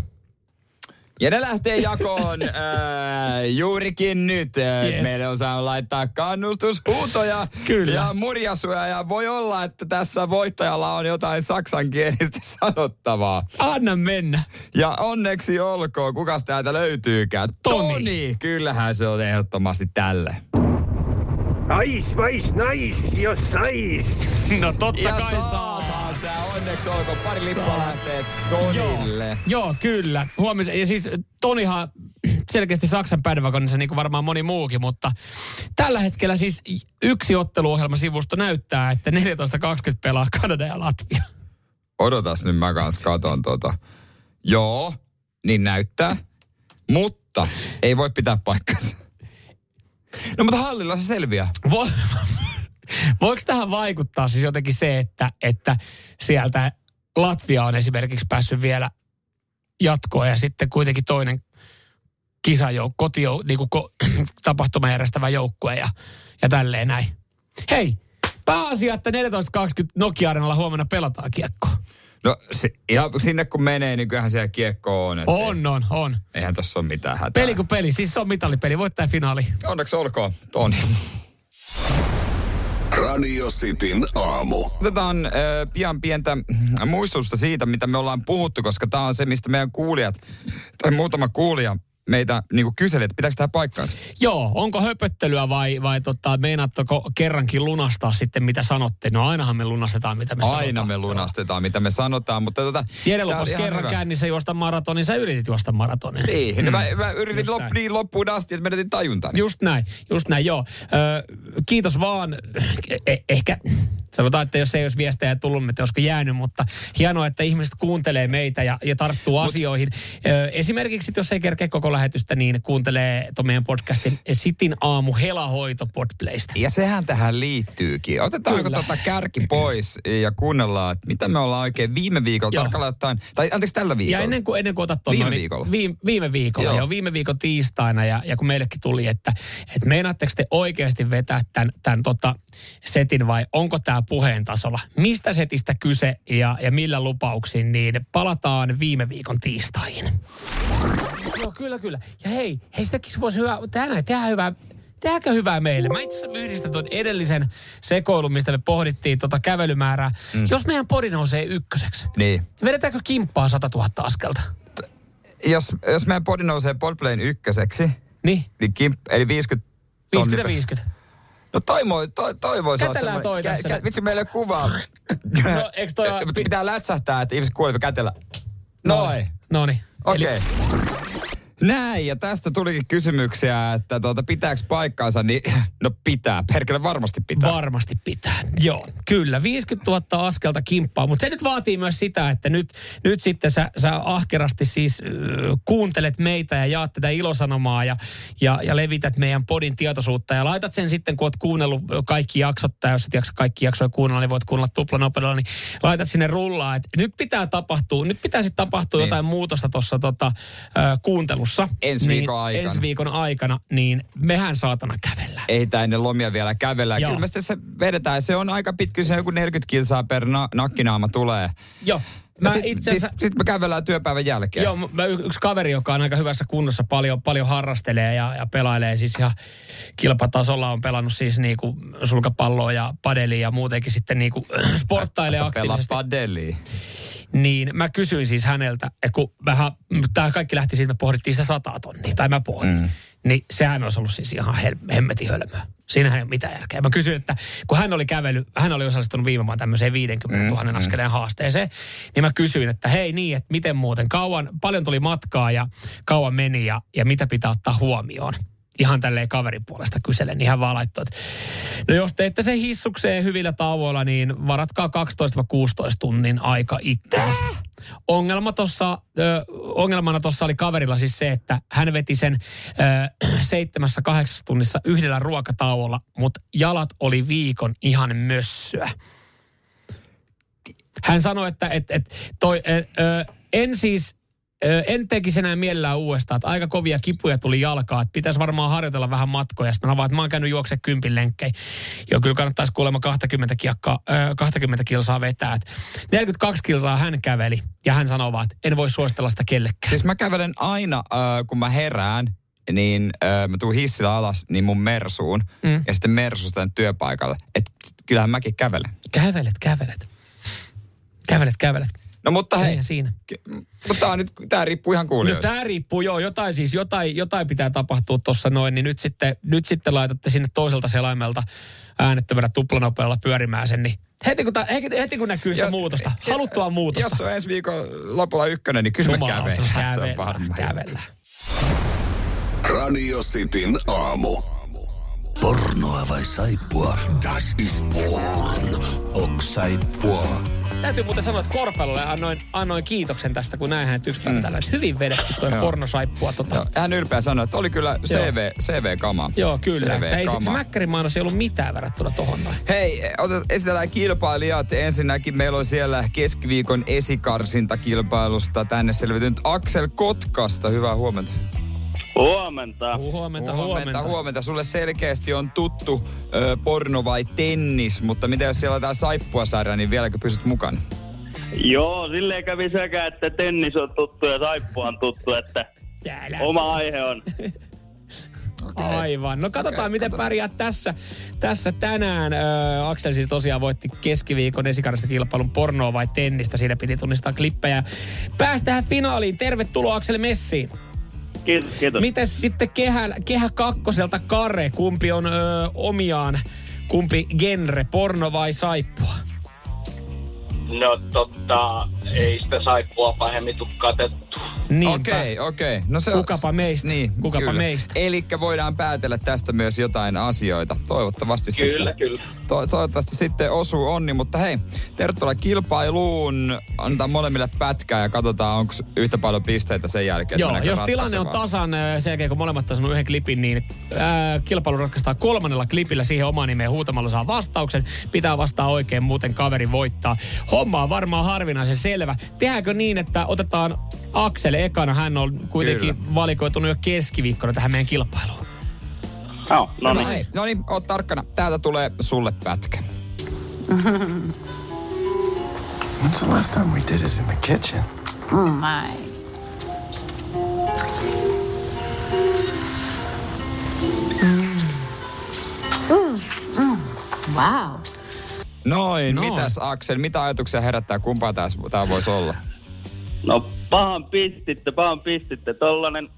Ja ne lähtee jakoon <laughs> ää, juurikin nyt. Ää, Yes. Meidän on saanut laittaa kannustushuutoja Kyllä. ja murjasuja. Ja voi olla, että tässä voittajalla on jotain saksankielistä <laughs> sanottavaa. Anna mennä. Ja onneksi olkoon, kukas täältä löytyykään? Toni. Toni. Kyllähän se on ehdottomasti tälle. Ais, vais, nais, jos sais. No totta Ja kai saa. se. Onneksi olkoon. Pari lippua lähtee Tonille. Joo, kyllä. Huomisen. Ja siis Tonihan selkeästi Saksan päivävakonissa niin kuin varmaan moni muukin, mutta tällä hetkellä siis yksi otteluohjelmasivusto näyttää, että 14.20 pelaa Kanada ja Latvia. Odotas nyt mä kans katon tota. Joo, niin näyttää. Mutta ei voi pitää paikkansa. No mutta hallilla se selviää. Vo, voiko tähän vaikuttaa siis jotenkin se, että, että sieltä Latvia on esimerkiksi päässyt vielä jatkoon ja sitten kuitenkin toinen kisajouk, kotijou, niin kuin ko, <clears throat> tapahtuma järjestävä joukkue ja, ja tälleen näin. Hei, pääasia, että 14.20 Nokia Arenalla huomenna pelataan kiekko. No se, ihan sinne kun menee, niin kyllähän siellä kiekko on. On, on, on. Ei, eihän tossa ole mitään hätää. Peli kuin peli, siis se on mitallipeli, voittaja finaali. Onneksi olkoon, Toni. Radio Cityn aamu. Otetaan äh, pian pientä muistusta siitä, mitä me ollaan puhuttu, koska tämä on se, mistä meidän kuulijat, tai muutama kuulija meitä niin kyseli, että pitääkö tämä paikkaansa. Joo, onko höpöttelyä vai, vai tota, meinaatteko kerrankin lunastaa sitten mitä sanotte? No ainahan me lunastetaan mitä me Aina sanotaan. me lunastetaan, mitä me sanotaan, mutta tota, Jere lupas kerran hyvä. käynnissä juosta maratonin, sä yritit juosta maratonin. Niin, mm. mä, mä yritin lop, niin loppuun asti, että menetin tajuntaan. Just näin, just näin, joo. Ö, kiitos vaan. Eh, ehkä sanotaan, että jos ei olisi viestejä tullut, että olisiko jäänyt, mutta hienoa, että ihmiset kuuntelee meitä ja, ja tarttuu Mut, asioihin. Ö, esimerkiksi, jos ei kerkeä koko lähetystä, niin kuuntelee tuon meidän podcastin Sitin aamu helahoito podplaysta. Ja sehän tähän liittyykin. Otetaanko Kyllä. tota kärki pois ja kuunnellaan, että mitä me ollaan oikein viime viikolla Joo. tarkalleen ottaen, tai anteeksi tällä viikolla. Ja ennen kuin, ennen kuin otat tuon, Viime niin viikolla. Viime, viime viikolla, Joo. joo. viime viikon tiistaina. Ja, ja kun meillekin tuli, että, että meinaatteko te oikeasti vetää tämän, tämän tota setin vai onko tämä puheen tasolla? Mistä setistä kyse ja, ja millä lupauksin, niin palataan viime viikon tiistaihin. Joo, kyllä, kyllä. Ja hei, hei sitäkin voisi hyvä, tänään tehdään hyvää, Tehdäänkö hyvää meille? Mä itse yhdistän tuon edellisen sekoilun, mistä me pohdittiin tota kävelymäärää. Mm. Jos meidän podi nousee ykköseksi, Niin. Vedetäänkö kimppaa 100 000 askelta? Jos, jos meidän podi nousee Podplayn ykköseksi, Niin, niin kimp, eli 50 tonni- 50-50. No toi, moi- toi, toi voisi olla Kätellään toi semmoinen- tässä nyt. vitsi, meillä ei ole kuvaa. No, eikö toi... Mutta pitää lätsähtää, että ihmiset kuulee, kätellä. Noin. No niin. Okei. Okay. Näin, ja tästä tulikin kysymyksiä, että tuota, pitääkö paikkaansa, niin <laughs> no pitää, perkele varmasti pitää. Varmasti pitää. Joo, kyllä. 50 000 askelta kimppaa, mutta se nyt vaatii myös sitä, että nyt, nyt sitten sä, sä ahkerasti siis äh, kuuntelet meitä ja jaat tätä ilosanomaa ja, ja, ja levität meidän podin tietoisuutta ja laitat sen sitten, kun oot kuunnellut kaikki jaksot, tai jos et jaksa kaikki jaksoja kuunnella, niin voit kuunnella tuplanopeudella, niin laitat sinne rullaa, että nyt pitää tapahtua, nyt pitää sitten tapahtua Niin. jotain muutosta tuossa tota, äh, kuuntelussa. Ensi niin, viikon aikana. Ensi viikon aikana, niin mehän saatana kävellään. Ei tää ennen lomia vielä kävellä. Joo. Kyllä me se vedetään. Se on aika pitkä, se joku 40 kilsaa per na- nakkinaama tulee. Joo. Mä Sitten itse asiassa... sit me kävellään työpäivän jälkeen. Joo, mä, y- yksi kaveri, joka on aika hyvässä kunnossa, paljon, paljon harrastelee ja, ja pelailee siis ihan kilpatasolla on pelannut siis niinku sulkapalloa ja padelia ja muutenkin sitten niinku <clears throat> sporttailee Sä pelaa aktiivisesti. padelia. Niin mä kysyin siis häneltä, että kun vähän, tämä kaikki lähti siitä, me pohdittiin sitä sataa tonnia, tai mä pohdin. Mm. Niin sehän olisi ollut siis ihan hemmetin hölmöä. Siinähän ei ole mitään järkeä. Mä kysyin, että kun hän oli kävellyt, hän oli osallistunut viime vuonna tämmöiseen 50 000 mm, askeleen haasteeseen, niin mä kysyin, että hei niin, että miten muuten, kauan, paljon tuli matkaa ja kauan meni ja, ja mitä pitää ottaa huomioon ihan tälleen kaverin puolesta kyselen, niin hän vaan laittoi, että no jos teette sen hissukseen hyvillä tauoilla, niin varatkaa 12-16 tunnin aika ikkuna. Ongelma tossa, ö, ongelmana tuossa oli kaverilla siis se, että hän veti sen seitsemässä kahdeksassa tunnissa yhdellä ruokatauolla, mutta jalat oli viikon ihan mössöä. Hän sanoi, että et, et, toi, ö, ö, en siis en tekisi enää mielellään uudestaan, että aika kovia kipuja tuli jalkaa, että pitäisi varmaan harjoitella vähän matkoja. Sitten mä avaan, että mä oon käynyt juokse kympin lenkkejä. Joo, kyllä kannattaisi kuulemma 20, kiekka, ö, 20 kilsaa vetää. Et 42 kilsaa hän käveli ja hän sanoo vaan, että en voi suositella sitä kellekään. Siis mä kävelen aina, äh, kun mä herään, niin äh, mä tuun hissillä alas niin mun mersuun. Mm. Ja sitten mersusta työpaikalle. Että kyllähän mäkin kävelen. Kävelet, kävelet. Kävelet, kävelet. No mutta hei, Eihän siinä. mutta on nyt, tää riippuu ihan No kuulijoista. tämä riippuu, joo, jotain siis, jotain, jotain pitää tapahtua tuossa noin, niin nyt sitten, nyt sitten laitatte sinne toiselta selaimelta äänettömällä tuplanopealla pyörimään sen, niin heti kun, ta, heti, heti kun näkyy sitä Ja- muutosta, haluttua muutosta. Jos on ensi viikon lopulla ykkönen, niin kyllä me Jumalauta, kävellään. <laughs> Se on kävellään, varma. kävellään. Radio Cityn aamu. Pornoa vai saippua? Das ist porn. Ok saippua. Täytyy muuten sanoa, että Korpelolle annoin, annoin kiitoksen tästä, kun näin hänet yksi päivä tällä. että Hyvin vedetty toi Joo. pornosaippua. Tota. Joo, hän ylpeä sanoi, että oli kyllä CV, CV-kama. Joo, kyllä. Että Ei se, se CV-kama. Mäkkärin mainos ei ollut mitään verrattuna tohon noin. Hei, otet, esitellään kilpailijat. Ensinnäkin meillä on siellä keskiviikon esikarsintakilpailusta tänne selvitynyt Aksel Kotkasta. Hyvää huomenta. Huomenta. Huomenta, huomenta. huomenta. Sulle selkeästi on tuttu ö, porno vai tennis, mutta mitä jos siellä on tää saippuasarja, niin vieläkö pysyt mukana? Joo, silleen kävi sekä, että tennis on tuttu ja saippua on tuttu, että Täällä oma aihe on. Aivan. No katsotaan, Okei, miten katsotaan. pärjäät tässä, tässä tänään. Ö, Aksel siis tosiaan voitti keskiviikon esikarista kilpailun pornoa vai tennistä. Siinä piti tunnistaa klippejä. Päästään finaaliin. Tervetuloa Aksel Messiin. Kiitos, kiitos. Miten sitten kehä, kehä kakkoselta Kare? Kumpi on ö, omiaan? Kumpi genre, porno vai saippua? No totta, ei sitä saippua pahemmin tuu katettu. Niinpä. Okei, okei. No se on- Kukapa meistä? Niin, Kukapa kyllä. meistä? Eli voidaan päätellä tästä myös jotain asioita. Toivottavasti Kyllä, sitten. kyllä. To- toivottavasti sitten osuu onni, mutta hei, tervetuloa kilpailuun. Antaa molemmille pätkää ja katsotaan, onko yhtä paljon pisteitä sen jälkeen. Joo, jos tilanne on tasan ö, sen jälkeen, kun molemmat on yhden klipin, niin ää, kilpailu ratkaistaan kolmannella klipillä siihen omaan nimeen huutamalla saa vastauksen. Pitää vastaa oikein, muuten kaveri voittaa. Homma on varmaan harvinaisen selvä. Tehdäänkö niin, että otetaan Aksel ekana? Hän on kuitenkin Kyllä. valikoitunut jo keskiviikkona tähän meidän kilpailuun. No, no niin. No niin, oot tarkkana. Täältä tulee sulle pätkä. <laughs> When's the last time we did it in the kitchen? Wow. Noin, Noin. mitäs Aksel, mitä ajatuksia herättää, kumpaa tää, tää voisi olla? No pahan pistitte, pahan pistitte. Tollanen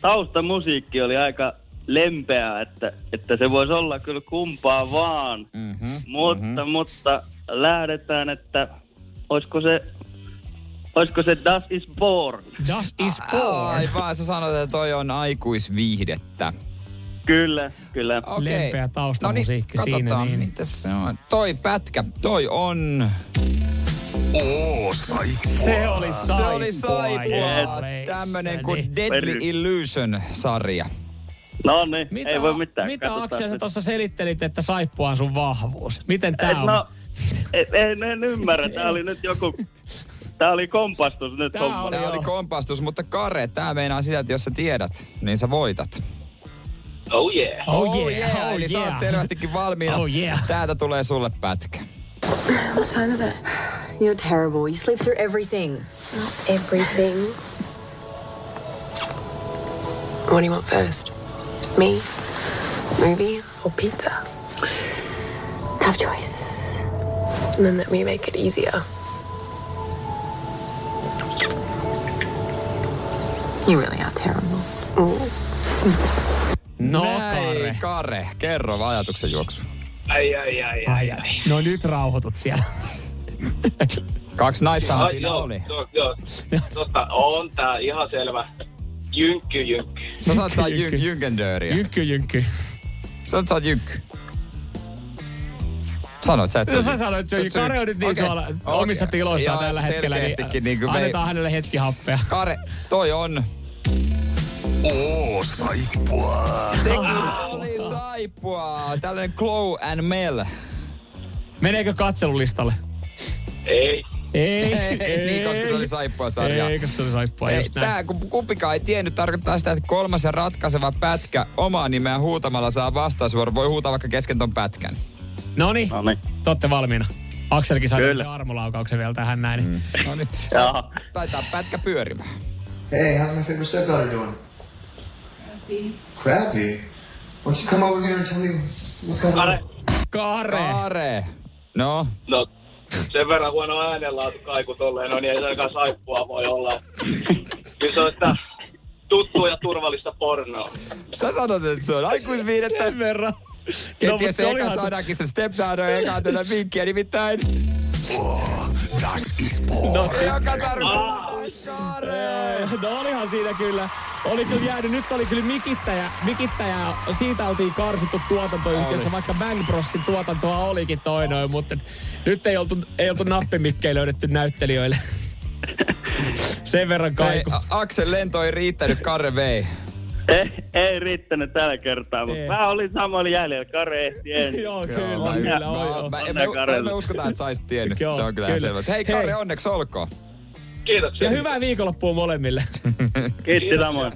taustamusiikki oli aika lempeä, että, että se voisi olla kyllä kumpaa vaan. Mm-hmm. Mutta, mutta lähdetään, että olisiko se Olisiko se Das is Born? Das is born. Aivan, sä sanoit, että toi on aikuisviihdettä. Kyllä, kyllä. Okei. Lempeä taustamusiikki no niin, siinä, katsotaan, niin. mitäs se on. Toi pätkä, toi on... Oo, saippua. Se oli saippua. Se oli saippua. Yes. Tämmönen kuin Deadly. Illusion-sarja. No niin, Mitä, ei voi mitään. mitä Aksel sä tuossa selittelit, että saippua on sun vahvuus? Miten tää Et on? no, et, en, en ymmärrä. Tää oli nyt joku... Tää oli kompastus nyt Tää homma. oli- Tää oli kompastus, mutta Kare, tää meinaa sitä, että jos sä tiedät, niin sä voitat. Oh yeah. Oh, oh yeah, oh eli sä yeah. oot selvästikin valmiina. Oh yeah. Täältä tulee sulle pätkä. What time is it? You're terrible. You sleep through everything. Not everything. What do you want first? Me, movie, or pizza? Tough choice. And then let me make it easier. You really are terrible. <laughs> No, Näin, Kare. Kare, kerro ajatuksen juoksu. Ai, ai, ai, Ai, ai. No nyt rauhoitut siellä. <laughs> Kaksi naistahan Ai, siinä joo, oli. joo, joo. Totta, on tää ihan selvä. Jynkky, jynkky. Sä saat tää Jynkky. jyn, Jynkendööriä. Jynkky, jynkky. Sä sä oot jynkky. Sanoit sä, että No se sä on- sanoit, että sä oot se Kare on nyt niin tuolla Okei. omissa tiloissaan tällä hetkellä, niin niin kuin annetaan hänelle hetki happea. Kare, toi on... Oo, saippua. Se oli saippua. Tällainen Glow and Mel. Meneekö katselulistalle? Ei. Ei, Ei, niin, koska se oli saippua sarja. Ei, koska se oli saippua, Ei, just näin. tää, kun kumpikaan ei tiennyt, tarkoittaa sitä, että kolmas ja ratkaiseva pätkä omaa nimeä huutamalla saa vastausvuoro. Voi huutaa vaikka kesken ton pätkän. Noniin, No niin. te valmiina. Akselkin Kyllä. tämmöisen armolaukauksen vielä tähän näin. Mm. No niin. Jaha. Taitaa pätkä pyörimään. Hey, how's my favorite stepdaughter doing? Crappy. Crappy? Why don't you come over here and tell me what's going on? Kare. Kare. Kare. No, No, sen verran huono äänenlaatu kaiku tolleen on, niin ei se ainakaan saippua voi olla. Kyllä se on sitä tuttua ja turvallista pornoa. sä sanot, että se on aikuisviidettä. Sen verran. Kenties mut se eka saadakin se stepdaughter eka tätä vinkkiä, nimittäin. Das is Born. No, Joka tarkoittaa No olihan siinä kyllä. Oli kyllä jäänyt, nyt oli kyllä mikittäjä, mikittäjä siitä oltiin karsittu tuotantoyhtiössä, vaikka Bang Brosin tuotantoa olikin toi noin, mutta et, nyt ei oltu, ei oltu nappimikkejä löydetty näyttelijöille. <laughs> Sen verran Hei, kaiku. A- Aksen lento ei riittänyt, Kare vei. Ei, ei riittänyt tällä kertaa, mutta mä olin samoilla jäljellä. Kare ehti ensin. Joo, kyllä, Onnea. kyllä, Onnea me, Karelle. me uskotaan, että sä olisit tiennyt. Joo, se on kyllä, kyllä. selvä. Hei Kare, Hei. onneksi olkoon. Kiitoksia. Ja hyvää viikonloppua molemmille. Kiitti samoin.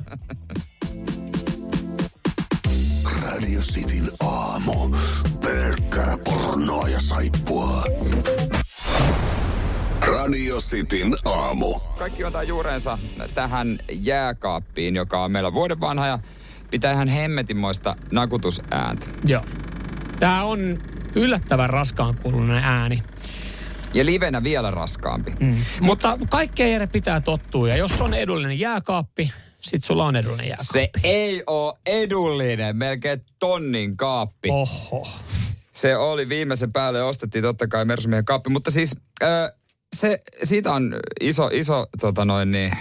Radio Cityn aamu. Pelkkää pornoa ja saippua. Radio Cityn aamu. Kaikki ottaa juurensa tähän jääkaappiin, joka on meillä vuoden vanha ja pitää ihan hemmetinmoista nakutusääntä. Joo. Tää on yllättävän raskaan kuulunen ääni. Ja livenä vielä raskaampi. Mm. Mutta kaikkeen Jere pitää tottua. Ja jos on edullinen jääkaappi, sit sulla on edullinen jääkaappi. Se ei ole edullinen, melkein tonnin kaappi. Oho. Se oli viimeisen päälle, ostettiin totta kai Mersumiehen kaappi, mutta siis ö, se, siitä on iso, iso tota noin niin,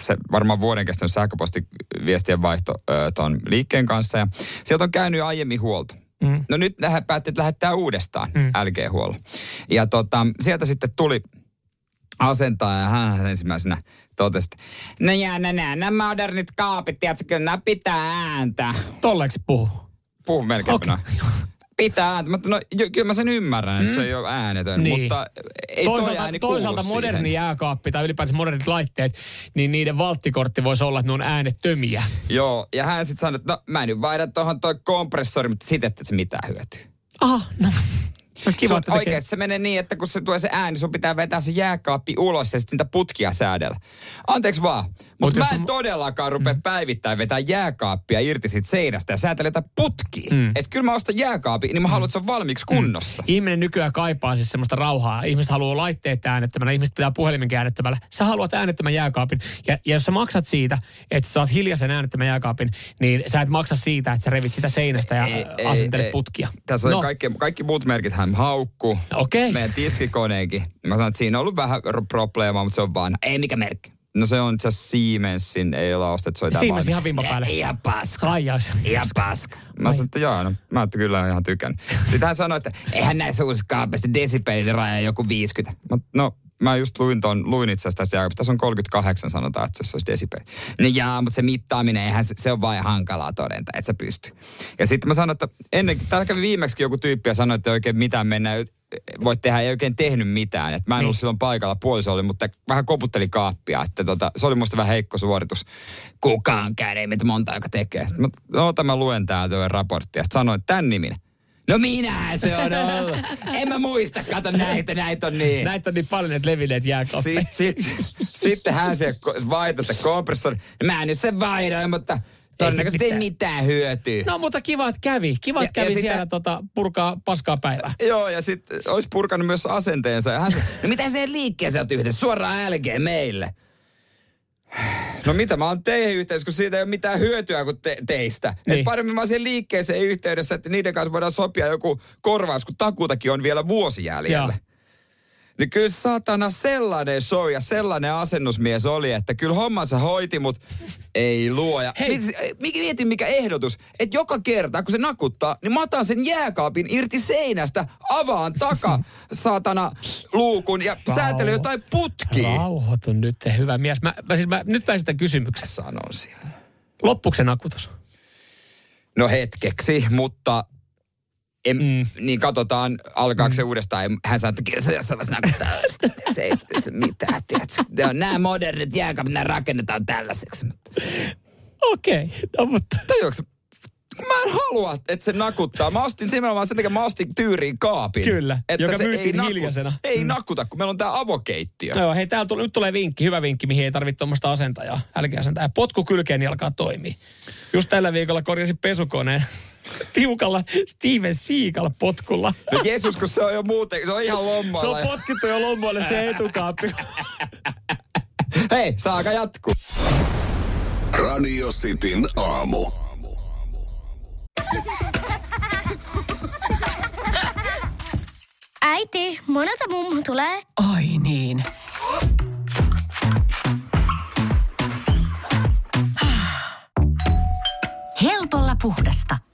se varmaan vuoden kestänyt sähköpostiviestien vaihto ö, ton liikkeen kanssa ja sieltä on käynyt aiemmin huolto. Mm. No nyt lähe, päätti, että lähettää uudestaan mm. LG-huollo. Ja tota, sieltä sitten tuli asentaja ja hän ensimmäisenä totesi, että no jää nämä, nämä modernit kaapit, tiedätkö, kyllä nämä pitää ääntä. Tolleeksi puhu. Puhu melkein okay. <laughs> Pitää ääntä, mutta no, jo, kyllä mä sen ymmärrän, että mm. se ei ole äänetön, Niin. mutta ei toi toisaalta, ääni kuulu toisaalta siihen. moderni jääkaappi tai ylipäätään modernit laitteet, niin niiden valttikortti voisi olla, että ne on äänettömiä. Joo, ja hän sitten sanoi, että no mä nyt vaihdan tuohon toi kompressori, mutta sitten että se mitään hyötyy. Aha, no. Kiva, Sun, oikeasti se menee niin, että kun se tulee se ääni, sun pitää vetää se jääkaappi ulos ja sitten niitä putkia säädellä. Anteeksi vaan, mutta Mut mä en mä- todellakaan rupea mm. päivittäin vetää jääkaappia irti siitä seinästä ja säätellä jotain putkia. Mm. Että kyllä mä ostan jääkaapin, niin mä haluan, että se on valmiiksi kunnossa. Ihminen nykyään kaipaa siis semmoista rauhaa. Ihmiset haluaa laitteet äänettömänä, ihmiset pitää puhelimen äänettömällä. Sä haluat äänettömän jääkaapin. Ja, ja jos sä maksat siitä, että sä saat hiljaisen äänettömän jääkaapin, niin sä et maksa siitä, että sä revit sitä seinästä ja Ei, ei, asentelet ei. putkia. Tässä on no, kaikki, kaikki muut merkit hän haukku. Okei. Meidän tiskikoneenkin. Mä sanoin, että siinä on ollut vähän ro- probleemaa, mutta se on vanha. Ei mikä merkki. No se on itse Siemensin, ei olla ostettu, se on Siemens ihan vimpa päälle. Ihan paska. Ai jais. Ihan paska. Mä sanoin, että joo, no, mä oon kyllä ihan tykännyt. Sitten hän sanoi, että eihän näissä uusissa kaapeissa desibeliraja joku 50. Mä, no, mä just luin, ton, luin itse asiassa tästä jääkaapista. Tässä on 38 sanotaan, että se olisi desibeli. No jaa, mutta se mittaaminen, eihän se, se on vain hankalaa todenta, että se pystyy. Ja sitten mä sanoin, että ennen, täällä kävi viimeksi joku tyyppi ja sanoi, että ei oikein mitään mennä, voit tehdä, ei oikein tehnyt mitään. Et mä en niin. ollut silloin paikalla, puoliso oli, mutta vähän koputteli kaappia. Että tota, se oli musta vähän heikko suoritus. Kukaan käy, ei meitä monta, joka tekee. Sitten mä, no, mä luen täältä raporttia. Sitten sanoin, että tämän niminen. No minä se on ollut. en mä muista, kato näitä, näitä on niin. Näitä on niin paljon, että levinneet jääkaappiin. Sitten sit, sitten hän se vaihtoi sitä kompressori. Mä en nyt sen vaihdoin, mutta todennäköisesti ei mitään. mitään hyötyä. No mutta kiva, että kävi. Kiva, että Ja- ja kävi sitä- siellä tota, purkaa paskaa päivää. Joo, ja sitten olisi purkanut myös asenteensa. Ja hän <laughs> no mitä se liikkeeseen olet yhdessä? Suoraan LG meille. No mitä mä oon teihin yhteydessä, kun siitä ei ole mitään hyötyä kuin te- teistä. Niin. Et paremmin mä oon siihen liikkeeseen yhteydessä, että niiden kanssa voidaan sopia joku korvaus, kun takuutakin on vielä vuosi jäljellä. Joo. Niin kyllä satana sellainen show ja sellainen asennusmies oli, että kyllä hommansa hoiti, mutta ei luoja. Hei. Mietin, mikä, mietin mikä ehdotus, että joka kerta kun se nakuttaa, niin mä otan sen jääkaapin irti seinästä, avaan taka <laughs> saatana luukun ja säätelen jotain putkia. Rauhoitun nyt, hyvä mies. Mä, mä, siis mä, nyt mä sitä kysymyksessä. Sanon sille. Loppuuko se nakutus? No hetkeksi, mutta en, mm. niin katsotaan, alkaako mm. se uudestaan. Hän sanoi, että jossain vaiheessa nakuttaa. se ei se mitään, tiedätkö. Nämä modernit jääkaapit, nämä rakennetaan tällaiseksi. Okei, okay. no mutta... Tajuuks, kun mä en halua, että se nakuttaa. Mä ostin nimenomaan sen takia, mä ostin tyyriin kaapin. Kyllä, joka se ei naku- hiljaisena. Ei Mm. nakuta, kun meillä on tää avokeittiö. Joo, hei, täällä tuli, nyt tulee vinkki, hyvä vinkki, mihin ei tarvitse tuommoista asentajaa. Älkää asentajaa. Potku kylkeen, niin alkaa toimia. Just tällä viikolla korjasin pesukoneen tiukalla Steven Seagal potkulla. No Jeesus, kun se on jo muuten, se on ihan Se lommalla. on potkittu jo lommoille se etukaappi. Hei, saaka jatkuu. Radio Cityn aamu. Äiti, monelta mummu tulee? Oi niin. Helpolla puhdasta.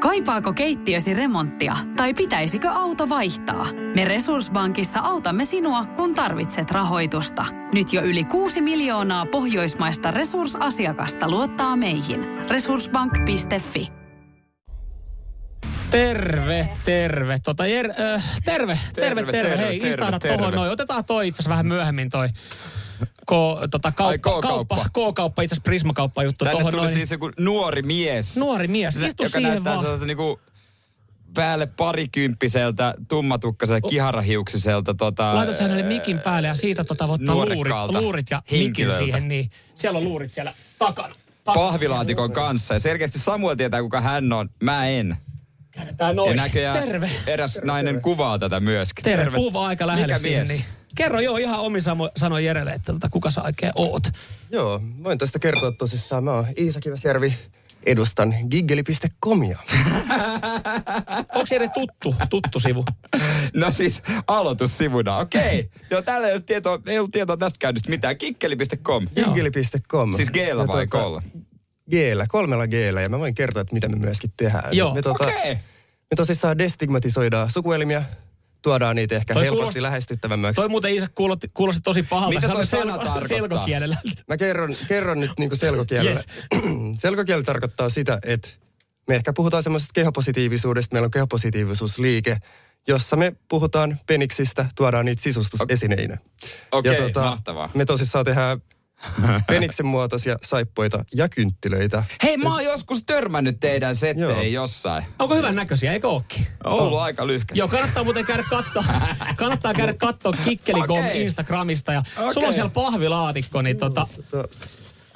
Kaipaako keittiösi remonttia tai pitäisikö auto vaihtaa? Me Resurssbankissa autamme sinua, kun tarvitset rahoitusta. Nyt jo yli 6 miljoonaa pohjoismaista resursasiakasta luottaa meihin. Resurssbank.fi Terve, terve. Tota, jer, äh, terve, terve, terve, terve. Hei, terve, istahda terve. tohon noin. Otetaan toi itse vähän myöhemmin toi K, tota, kauppa, Ai, K-kauppa. kauppa, K-kauppa, itse asiassa Prisma-kauppa juttu Tänne tuli noin. siis joku nuori mies. Nuori mies, istu joka siihen näyttää vaan. sellaiselta niinku päälle parikymppiseltä, tummatukkaiselta, kiharahiuksiselta. Tota, Laita sen hänelle mikin päälle ja siitä tota, ottaa luurit, luurit ja mikin siihen. Niin. Siellä on luurit siellä takana. takana pahvilaatikon kanssa. Ja selkeästi Samuel tietää, kuka hän on. Mä en. Käännetään Ja noin. näköjään Terve. eräs nainen kuvaa tätä myöskin. Terve. Kuva aika lähelle Mikä siihen. mies? Niin. Kerro joo ihan omin samo- sanoin Jerelle, että tota, kuka sä oikein oot. Joo, voin tästä kertoa tosissaan. Mä oon Iisa Kivesjärvi, edustan giggeli.comia. <laughs> Onko se tuttu, tuttu sivu? <laughs> No siis aloitussivuna, okei. Joo, täällä ei ole tietoa, ei ollut tietoa tästä käynnistä mitään. Kikkeli.com. Giggeli.com. Siis G-llä vai kolla? G-llä, kolmella G-llä. Ja mä voin kertoa, että mitä me myöskin tehdään. Joo, me, tota, okei. me tosissaan destigmatisoidaan sukuelimiä, tuodaan niitä ehkä Toi helposti kuulosti- lähestyttävämmäksi. Toi muuten Iisa kuulosti, kuulosti tosi pahalta. Mitä toi sana tarkoittaa? Selkokielellä. Mä kerron, kerron nyt niin selkokielellä. Yes. <clears throat> Selkokieli tarkoittaa sitä, että me ehkä puhutaan semmoisesta kehopositiivisuudesta. Meillä on kehopositiivisuusliike, jossa me puhutaan peniksistä, tuodaan niitä sisustusesineinä. Okei, ja tota, mahtavaa. Me tosissaan tehdään <laughs> Peniksen muotoisia saippuita ja kynttilöitä. Hei, mä oon joskus törmännyt teidän setteihin jossain. Onko hyvän näköisiä, eikö ookin? On ollut aika lyhkäisiä. Joo, kannattaa muuten käydä katsoa. <laughs> kannattaa käydä katsoa Kikkelikom Okei. Instagramista. Ja Okei. sulla on siellä pahvilaatikko, niin tota...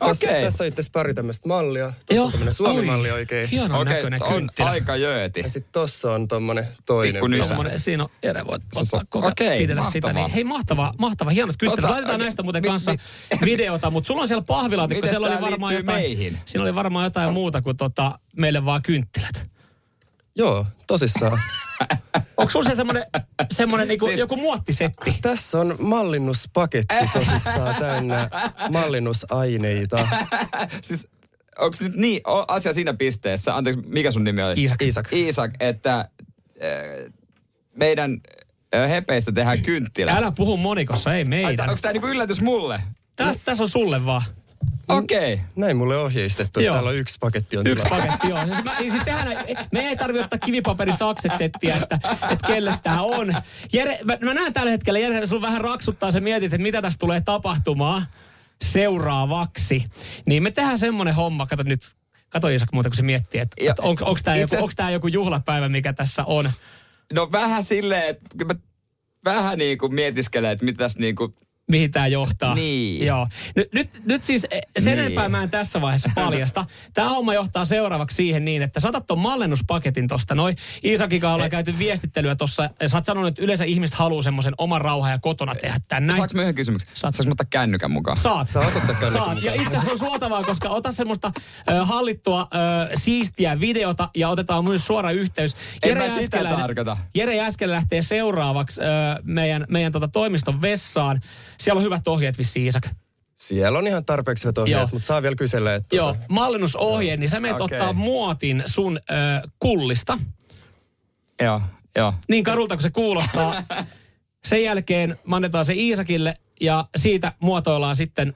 Tässä, Okei. tässä on itse asiassa pari tämmöistä mallia. Tuossa Joo. on tämmöinen Suomi-malli Oi, oikein. hienon Okei, näköinen on kynttilä. aika jööti. Ja sitten tossa on tommonen toinen. Pikku nysä. Tommonen, siinä on, Jere voit ottaa koko Okei, pidellä sitä. Niin, hei, mahtava, mahtava, hienot kynttilät. Tota, Laitetaan okei. näistä muuten Mi- kanssa mi- videota, mutta sulla on siellä pahvilaatikko. Siellä oli varmaan jotain, meihin? siinä oli varmaan jotain muuta kuin tota, meille vaan kynttilät. Joo, tosissaan. <laughs> Onko sulla se semmoinen, semmoinen niinku Siis- joku muottisetti? Tässä on mallinnuspaketti <laughs> tosissaan täynnä mallinnusaineita. siis onko nyt niin, o, asia siinä pisteessä, anteeksi, mikä sun nimi oli? Iisak. Iisak. Iisak, että äh, meidän äh, hepeistä tehdään kynttilä. Älä puhu monikossa, ei meidän. Onko tämä niinku yllätys mulle? Tässä täs on sulle vaan. Okei. Okay. Näin mulle ohjeistettu. Joo. Täällä on yksi paketti on Yksi tilassa. paketti, joo. Siis, mä, siis tehdään, me ei tarvitse ottaa kivipaperisakset settiä, että, että kelle tämä on. Jere, mä, mä näen tällä hetkellä, Jere, sulla vähän raksuttaa, se mietit, että mitä tästä tulee tapahtumaan seuraavaksi. Niin me tehdään semmonen homma, kato nyt, kato Isak muuten, kun se miettii, että, että on, onko tämä joku, onks joku juhlapäivä, mikä tässä on. No vähän silleen, että mä vähän niin kuin mietiskelen, että mitä tässä niin kuin mihin tämä johtaa. Niin. Joo. Nyt, nyt, nyt siis eh, sen Niin. enempää mä en tässä vaiheessa paljasta. <laughs> Tämä homma johtaa seuraavaksi siihen niin, että saatat ton mallennuspaketin tosta noin. Iisakin kanssa ollaan käyty viestittelyä tossa. ja Sä oot sanonut, että yleensä ihmiset haluaa semmoisen oman rauhan ja kotona tehdä tän näin. Saanko mä yhden kysymyksen? Saat. Saanko mä ottaa kännykän mukaan? Saat. Saat ottaa kännykän Saat. mukaan. Ja itse asiassa on suotavaa, koska ota semmoista ö, hallittua ö, siistiä videota ja otetaan myös suora yhteys. En mä sitä tarkoita. Jere Jäskelä lähtee seuraavaksi ö, meidän, meidän tota toimiston vessaan. Siellä on hyvät ohjeet vissiin, Iisak. Siellä on ihan tarpeeksi hyvät Joo. ohjeet, mutta saa vielä kysellä, että... Joo, tota, mallinnusohje, niin sä menet Okei. ottaa muotin sun ö, kullista. Joo, joo. Niin karulta kuin se kuulostaa. <laughs> Sen jälkeen me annetaan se Iisakille ja siitä muotoillaan sitten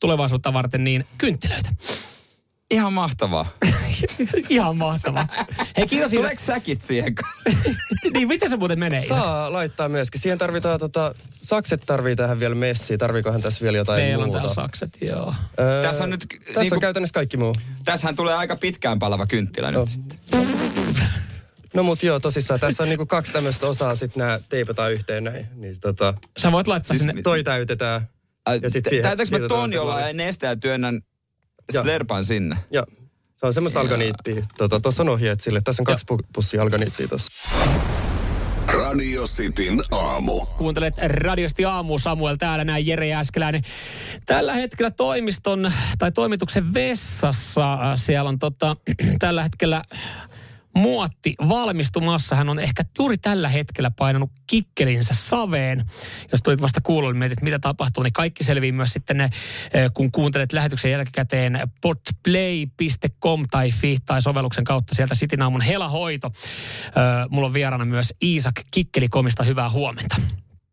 tulevaisuutta varten niin kynttilöitä. Ihan mahtavaa. <laughs> Ihan mahtavaa. Hei kiitos. Tuleeko säkit siihen kanssa? <laughs> niin miten se muuten menee? Saa laittaa myöskin. Siihen tarvitaan, tota, sakset tarvii tähän vielä messiin. Tarviikohan tässä vielä jotain Meillä on muuta? täällä sakset, joo. Öö, Tässä on nyt Tässä niinku- on käytännössä kaikki muu. Tässähän tulee aika pitkään palava kynttilä Joo. nyt sitten. No mut joo, tosissaan. Tässä on niinku kaksi tämmöistä osaa, sitten nämä teipataan yhteen näin. Niin tota, Sä voit laittaa Siis sinne... toi täytetään. Ja sit siihen- Täytäks mä ton, jolla semmoinen- ei nesteä ja työnnän. Slerpan sinne? Joo. Se on semmoista alganiittia. Tota, tuossa on ohjeet sille. Tässä on kaksi pu- pussia alganiittia tuossa. Radio Cityn aamu. Kuuntelet radiosti aamu Samuel täällä näin Jere Jääskeläinen. Tällä hetkellä toimiston tai toimituksen vessassa äh, siellä on tota, <clears throat> tällä hetkellä muotti valmistumassa. Hän on ehkä juuri tällä hetkellä painanut kikkelinsä saveen. Jos tulit vasta kuulolle, mietit, mitä tapahtuu, niin kaikki selvii myös sitten, eh, kun kuuntelet lähetyksen jälkikäteen podplay.com tai fi tai sovelluksen kautta sieltä Sitin aamun helahoito. Ö, Mulla on vieraana myös Iisak Kikkelikomista. Hyvää huomenta.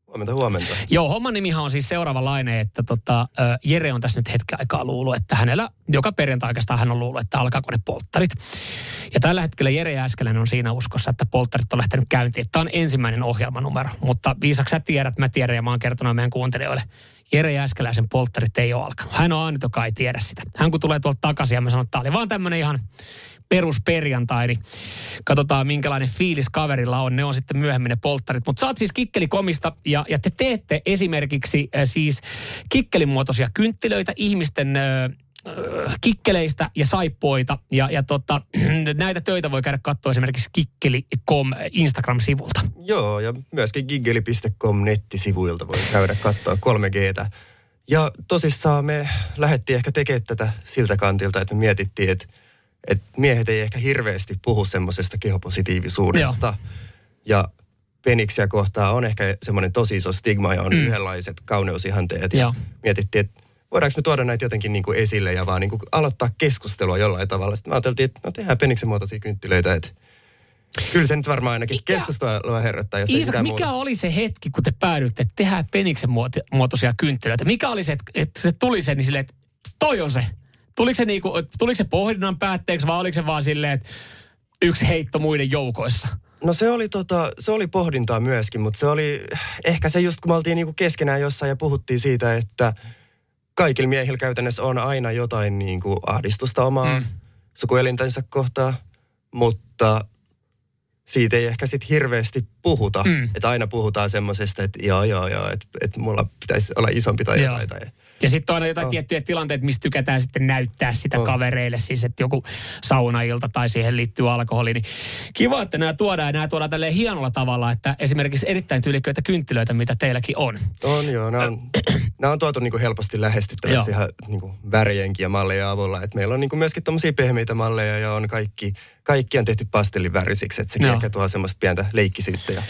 Huomenta, huomenta. Joo, homman nimihan on siis seuraavanlainen, että tota, Jere on tässä nyt hetken aikaa luullut, että hänellä joka perjantai oikeastaan hän on luullut, että alkaako ne polttarit. Ja tällä hetkellä Jere Jääskeläinen on siinä uskossa, että polttarit on lähtenyt käyntiin. Tämä on ensimmäinen ohjelmanumero, mutta Viisak sä tiedät, mä tiedän ja mä oon kertonut meidän kuuntelijoille. Jere Jääskeläisen polttarit ei ole alkanut. Hän on ainut, joka ei tiedä sitä. Hän kun tulee tuolta takaisin ja mä sanon, että tämä oli vaan tämmöinen ihan perusperjantai, niin katsotaan minkälainen fiilis kaverilla on. Ne on sitten myöhemmin ne polttarit. Mutta oot siis kikkelikomista ja, ja te teette esimerkiksi äh, siis kikkelimuotoisia kynttilöitä ihmisten äh, äh, kikkeleistä ja saippoita. Ja, ja tota, <clears throat> näitä töitä voi käydä katsoa esimerkiksi kikkeli.com Instagram-sivulta. Joo, ja myöskin giggeli.com nettisivuilta voi käydä katsoa 3Gtä. Ja tosissaan me lähdettiin ehkä tekemään tätä siltä kantilta, että me mietittiin, että, että miehet ei ehkä hirveästi puhu semmoisesta kehopositiivisuudesta. Ja peniksiä kohtaa on ehkä semmoinen tosi iso stigma ja on mm. yhdenlaiset kauneusihanteet. Ja Joo. mietittiin, että voidaanko me tuoda näitä jotenkin niin kuin esille ja vaan niin kuin aloittaa keskustelua jollain tavalla. Sitten me ajateltiin, että no tehdään peniksen muotoisia kynttilöitä, että Kyllä se nyt varmaan ainakin Mikä- keskustelua herättää, jos ei Iisak, mikä muuta. oli se hetki, kun te päädyitte, että tehdään peniksen muotoisia kynttilöitä? Mikä oli se, että, että se tuli se, niin silleen, että toi on se. Tuliko se, niinku, tuliko se pohdinnan päätteeksi vai oliko se vaan silleen, että yksi heitto muiden joukoissa? No se oli, tota, se oli pohdintaa myöskin, mutta se oli ehkä se just, kun me oltiin niinku keskenään jossain ja puhuttiin siitä, että kaikilla miehillä käytännössä on aina jotain niin kuin ahdistusta omaa mm. sukuelintänsä kohtaa, mutta siitä ei ehkä sitten hirveästi puhuta. Mm. Että aina puhutaan semmoisesta, että joo, joo, joo, että, että mulla pitäisi olla isompi tai jotain. Tai, Ja sitten on aina jotain Oh. tiettyjä tilanteita, mistä tykätään sitten näyttää sitä Oh. kavereille, siis että joku saunailta tai siihen liittyy alkoholi. Niin kiva, että nämä tuodaan ja nämä tuodaan tälleen hienolla tavalla, että esimerkiksi erittäin tyylikköitä kynttilöitä, mitä teilläkin on. on joo, nämä on, <clears throat> nämä on tuotu niin kuin helposti lähestyttäväksi ihan niin kuin värienkin ja mallejen avulla. Et meillä on niin kuin myöskin tuommoisia pehmeitä malleja ja on kaikki, kaikki on tehty pastellivärisiksi, että sekin Joo. ehkä tuo semmoista pientä leikkisyyttä. Ja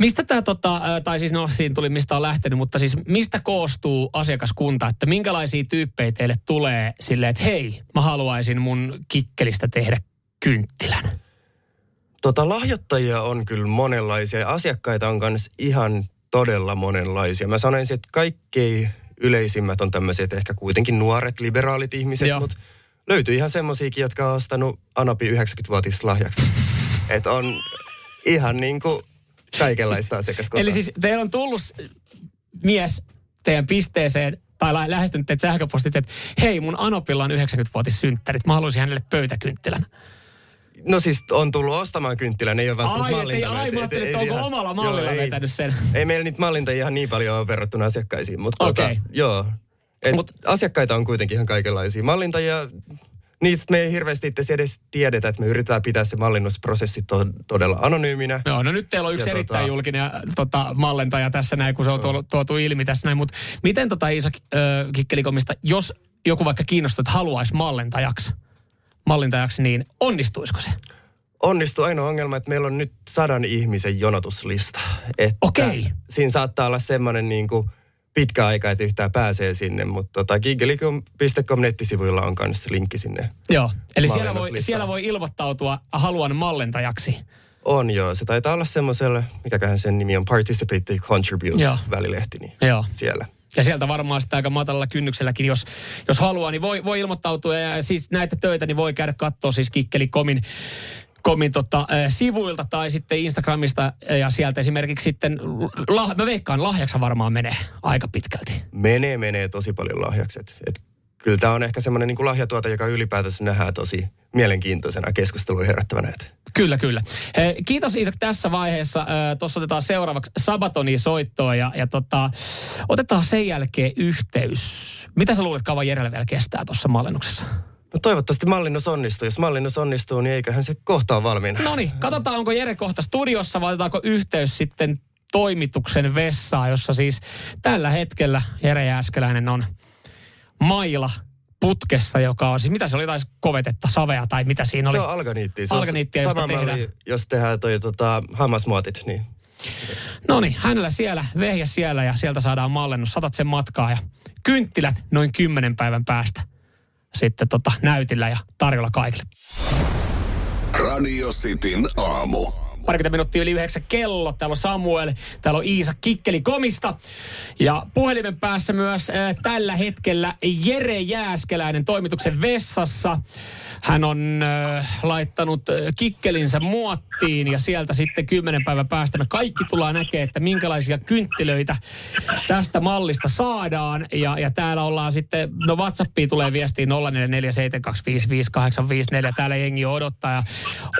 Mistä tämä, tota, tai siis no siinä tuli mistä on lähtenyt, mutta siis mistä koostuu asiakaskunta, että minkälaisia tyyppejä teille tulee silleen, että hei, mä haluaisin mun kikkelistä tehdä kynttilän. Tota, lahjoittajia on kyllä monenlaisia ja asiakkaita on myös ihan todella monenlaisia. Mä sanoisin, että kaikkein yleisimmät on tämmöiset ehkä kuitenkin nuoret, liberaalit ihmiset, Joo. mutta löytyy ihan semmoisiakin, jotka on ostanut Anapi 90-vuotis lahjaksi. <laughs> että on ihan niin kuin kaikenlaista asiakaskuntaa. Eli siis teillä on tullut mies teidän pisteeseen tai lä- lähestynyt teitä sähköpostit, että hei, mun Anopilla on 90-vuotis synttärit, mä haluaisin hänelle pöytäkynttilän. No siis on tullut ostamaan kynttilän, ei ole välttämättä ei, mallintanut. ai, mä ajattelin, et- että onko ihan- omalla mallilla Joo, ei. vetänyt sen. Ei meillä niitä mallintajia ihan niin paljon ole verrattuna asiakkaisiin, mutta Okei. tota, joo. Et Mut, asiakkaita on kuitenkin ihan kaikenlaisia. Mallintajia, niistä me ei hirveästi itse edes tiedetä, että me yritetään pitää se mallinnusprosessi to, todella anonyyminä. Joo, no nyt teillä on yksi Ja erittäin tota- julkinen äh, tota, mallentaja tässä näin, kun se on tuotu, tuotu ilmi tässä näin. Mutta miten tota Iisa äh, Kikkelikomista, jos joku vaikka kiinnostuu, että haluaisi mallentajaksi, mallintajaksi, niin onnistuisiko se? Onnistuu ainoa ongelma, että meillä on nyt sadan ihmisen jonotuslista. Okei. Siinä saattaa olla semmoinen niin kuin pitkä aika, että yhtään pääsee sinne, mutta tota, giggelikum.com nettisivuilla on myös linkki sinne. Joo, eli siellä voi, siellä voi ilmoittautua, haluan mallentajaksi. On joo, se taitaa olla semmoiselle, mikäköhän sen nimi on, Participate Contribute Joo. välilehti, niin Joo. siellä. Ja sieltä varmaan sitä aika matalalla kynnykselläkin, jos, jos haluaa, niin voi, voi ilmoittautua. Ja siis näitä töitä niin voi käydä katsoa siis Kikkeli.comin komin tota, äh, sivuilta tai sitten Instagramista ja sieltä esimerkiksi sitten, lah, mä veikkaan lahjaksa varmaan menee aika pitkälti. Menee, menee tosi paljon lahjaksi. Et, kyllä tämä on ehkä semmoinen niin lahjatuote, joka ylipäätänsä nähdään tosi mielenkiintoisena keskustelua herättävänä. Et Kyllä, kyllä. Eh, Kiitos Isak tässä vaiheessa. Tuossa otetaan seuraavaksi Sabatoni soittoa ja, ja tota, otetaan sen jälkeen yhteys. Mitä sä luulet, kauan Jerelle vielä kestää tuossa mallennuksessa? No toivottavasti mallinnus onnistuu. Jos mallinnus onnistuu, niin eiköhän se kohta ole valmiina. No niin, katsotaan onko Jere kohta studiossa vai otetaanko yhteys sitten toimituksen vessaan, jossa siis tällä hetkellä Jere Jääskeläinen on maila putkessa, joka on siis, mitä se oli, taisi kovetetta, savea tai mitä siinä oli? Se on alganiittia. Se Alganiittia, josta tehdään. malli, jos tehdään toi tota, hammasmuotit, niin No niin, hänellä siellä, vehjä siellä ja sieltä saadaan mallennus. Satat sen matkaa ja kynttilät noin kymmenen päivän päästä sitten tota näytillä ja tarjolla kaikille. Radio Cityn aamu. Parikymmentä minuuttia yli yhdeksän kello. Täällä on Samuel, täällä on Iisa Kikkeli Komista. Ja puhelimen päässä myös äh, tällä hetkellä Jere Jääskeläinen toimituksen vessassa. Hän on äh, laittanut äh, kikkelinsä muottiin ja sieltä sitten kymmenen päivän päästä me kaikki tullaan näkemään, että minkälaisia kynttilöitä tästä mallista saadaan. Ja, ja täällä ollaan sitten, no WhatsAppiin tulee viestiin 0447255854. Täällä jengi odottaa ja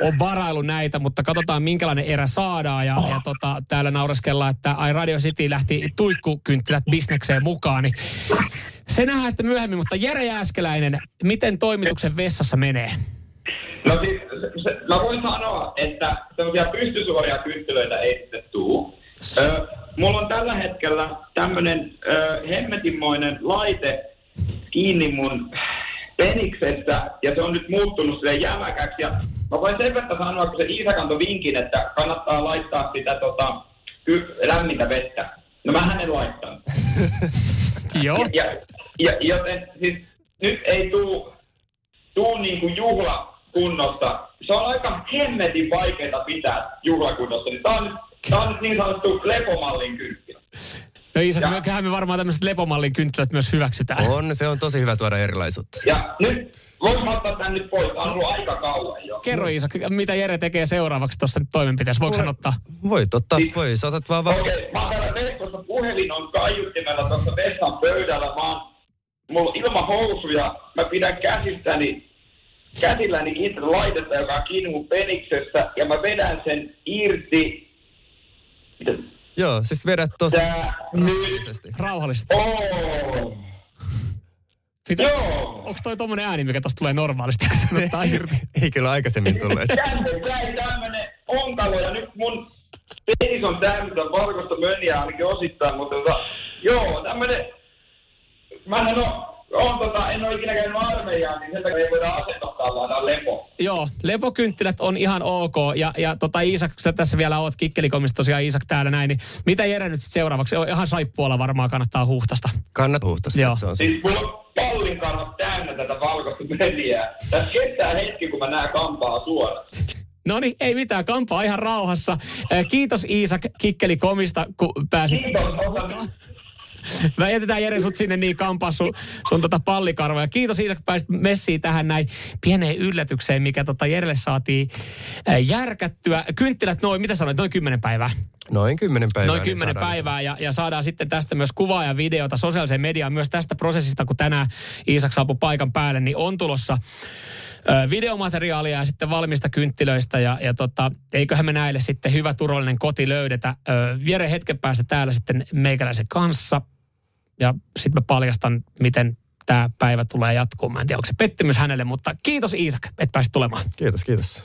on varailu näitä, mutta katsotaan minkälainen erä saadaan. Ja, ja tota, täällä naureskellaan, että ai Radio City lähti tuikkukynttilät bisnekseen mukaan. Niin se nähdään sitten myöhemmin, mutta Jere Jääskeläinen, miten toimituksen vessassa menee? No siis, se, mä voin sanoa, että semmoisia pystysuoria kynttilöitä ei sitten tuu. Ö, mulla on tällä hetkellä tämmönen ö, hemmetinmoinen laite kiinni mun peniksessä, ja se on nyt muuttunut sille jämäkäksi. Ja mä voin sen verran sanoa, kun se Iisa kantoi vinkin, että kannattaa laittaa sitä tota, lämmintä vettä. No mä en laittanut. <laughs> Joo. Ja, ja, joten siis nyt ei tuu, tuu niinku juhla kunnossa. Se on aika hemmetin vaikeaa pitää juhlakunnossa. Niin tää on tää on nyt niin sanottu lepomallin kynttilä. No Iisa, kyllähän me varmaan tämmöiset lepomallin kynttilät myös hyväksytään. on, se on tosi hyvä tuoda erilaisuutta. Ja nyt, voisi mä ottaa tän nyt pois? Tää on ollut aika kauan jo. Kerro Iisa, mitä Jere tekee seuraavaksi tuossa toimenpiteessä? Voiko hän ottaa? Voit ottaa pois, otat vaan va- Okei, mä oon täällä verkossa puhelin on kaiuttimella tuossa vessan pöydällä. Mä oon mulla on ilman housuja, mä pidän käsistäni, käsilläni tätä laitetta, joka on kiinni mun peniksessä, ja mä vedän sen irti. Joo, siis vedät tosi Tää rauhallisesti. Rauhallisesti. Oh. Pitää, onko toi tommonen ääni, mikä tosta tulee normaalisti, kun se <laughs> ottaa irti? <laughs> Ei kyllä aikaisemmin. Tänne jäi tämmönen onkalo, ja nyt mun penis on täynnä valkoista mönjää ainakin osittain, mutta tota, joo, tämmönen, mä en oo, on, tota, en ole ikinä käynyt armeijaa, niin sen takia ei voida asentaa tällainen lepo. Joo, lepokynttilät on ihan ok. Ja, ja tota Iisak, sä tässä vielä oot kikkelikomista tosiaan Iisak täällä näin, niin mitä Jere nyt sit seuraavaksi? O, Ihan saippualla varmaan kannattaa huhtasta. Kannat huhtasta, Joo. se on se. Siis mulla on pallinkarvat täynnä tätä valkoista mönjää. Tässä kestää hetki, kun mä näen kampaa suoraan. No niin, ei mitään, kampaa ihan rauhassa. Eh, Kiitos Iisak kikkelikomista, kun pääsit Kiitos, Mä jätetään Jere sut sinne niin kampaa sun, sun tota pallikarvoja. Kiitos Iisak, pääsit messiin tähän näin pieneen yllätykseen, mikä tota Jerelle saatiin äh, järkättyä. Kynttilät noin, mitä sanoit, noin kymmenen päivää? Noin kymmenen päivää. Noin niin kymmenen saadaan- päivää ja, ja saadaan sitten tästä myös kuvaa ja videota sosiaaliseen mediaan myös tästä prosessista, kun tänään Iisak saapui paikan päälle, niin on tulossa videomateriaalia ja sitten valmista kynttilöistä ja, ja tota, eiköhän me näille sitten hyvä turvallinen koti löydetä. Ö, Jere hetken päästä täällä sitten meikäläisen kanssa ja sitten mä paljastan, miten tämä päivä tulee jatkumaan. Mä en tiedä, onko se pettymys hänelle, mutta kiitos Iisak, että pääsit tulemaan. Kiitos, kiitos.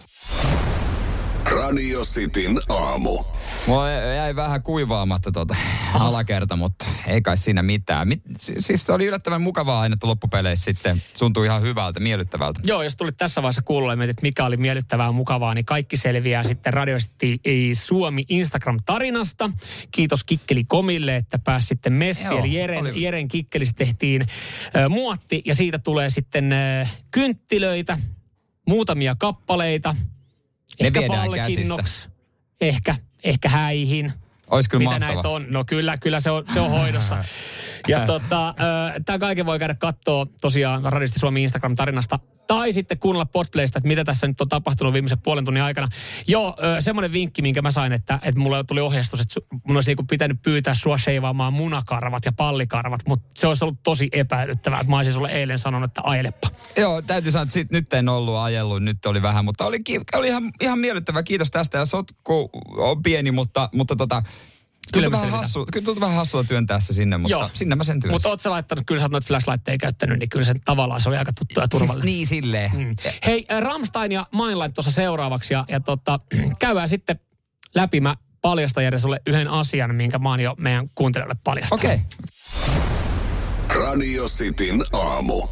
Radio Cityn aamu. Mulla jäi vähän kuivaamatta tota alakerta, mutta ei kai siinä mitään. Mit, si- siis se oli yllättävän mukavaa aina, että loppupeleissä sitten tuntui ihan hyvältä, miellyttävältä. Joo, jos tulit tässä vaiheessa kuulla ja mietit, mikä oli miellyttävää ja mukavaa, niin kaikki selviää sitten Radio City Suomi Instagram-tarinasta. Kiitos Kikkeli Komille, että pääsi sitten messiin. Joo, Eli Jeren, oli- Jeren Kikkelissä tehtiin äh, muotti ja siitä tulee sitten äh, kynttilöitä, muutamia kappaleita. Ne ehkä palkinnoksi, ehkä, ehkä häihin. Olisi kyllä Mitä näitä on? No kyllä, kyllä se on, se on hoidossa. <laughs> Ja tota, tämä kaiken voi käydä katsoa tosiaan Radisti Suomi Instagram-tarinasta. Tai sitten kuunnella podplaysta, että mitä tässä nyt on tapahtunut viimeisen puolen tunnin aikana. Joo, semmoinen vinkki, minkä mä sain, että, että mulle tuli ohjeistus, että mun olisi niinku pitänyt pyytää sua sheivaamaan munakarvat ja pallikarvat, mutta se olisi ollut tosi epäilyttävää, että mä olisin sulle eilen sanonut, että ajelepa. Joo, täytyy sanoa, että sit, nyt en ollut ajellut, nyt oli vähän, mutta oli, oli ihan, ihan miellyttävä. Kiitos tästä ja sotku on pieni, mutta, mutta tota, Kyllä vähän, hassu, kyllä tuntuu vähän hassua työntää se sinne, mutta Joo. sinne mä sen työnsin. Mutta oot sä laittanut, kyllä sä oot noita flashlightteja käyttänyt, niin kyllä se tavallaan se oli aika tuttu ja turvallinen. Siis niin silleen. Mm. Hei, Ramstein ja Mainline tuossa seuraavaksi ja, ja tota, <clears throat> käydään sitten läpi. Mä paljastan Jere sulle yhden asian, minkä mä oon jo meidän kuuntelijoille paljastanut. Okei. Radio Cityn aamu.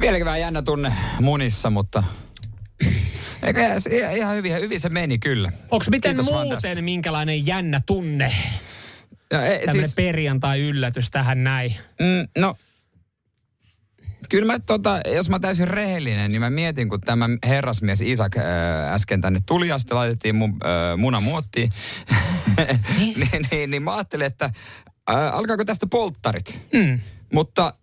Vieläkin vähän jännä tunne munissa, mutta Eikä, ihan- ihan hyvin, hyvin se meni kyllä. Onko miten Kiitos muuten minkälainen jännä tunne? No, ei, Tämmöinen siis, perjantai-yllätys tähän näin. mm, no, kyllä mä tota, jos mä täysin rehellinen, niin mä mietin, kun tämä herrasmies Isak äh, äsken tänne tuli ja sitten laitettiin mun äh, munamuottiin, <laughs> niin, niin, niin mä ajattelin, että äh, alkaako tästä polttarit. Mm. Mutta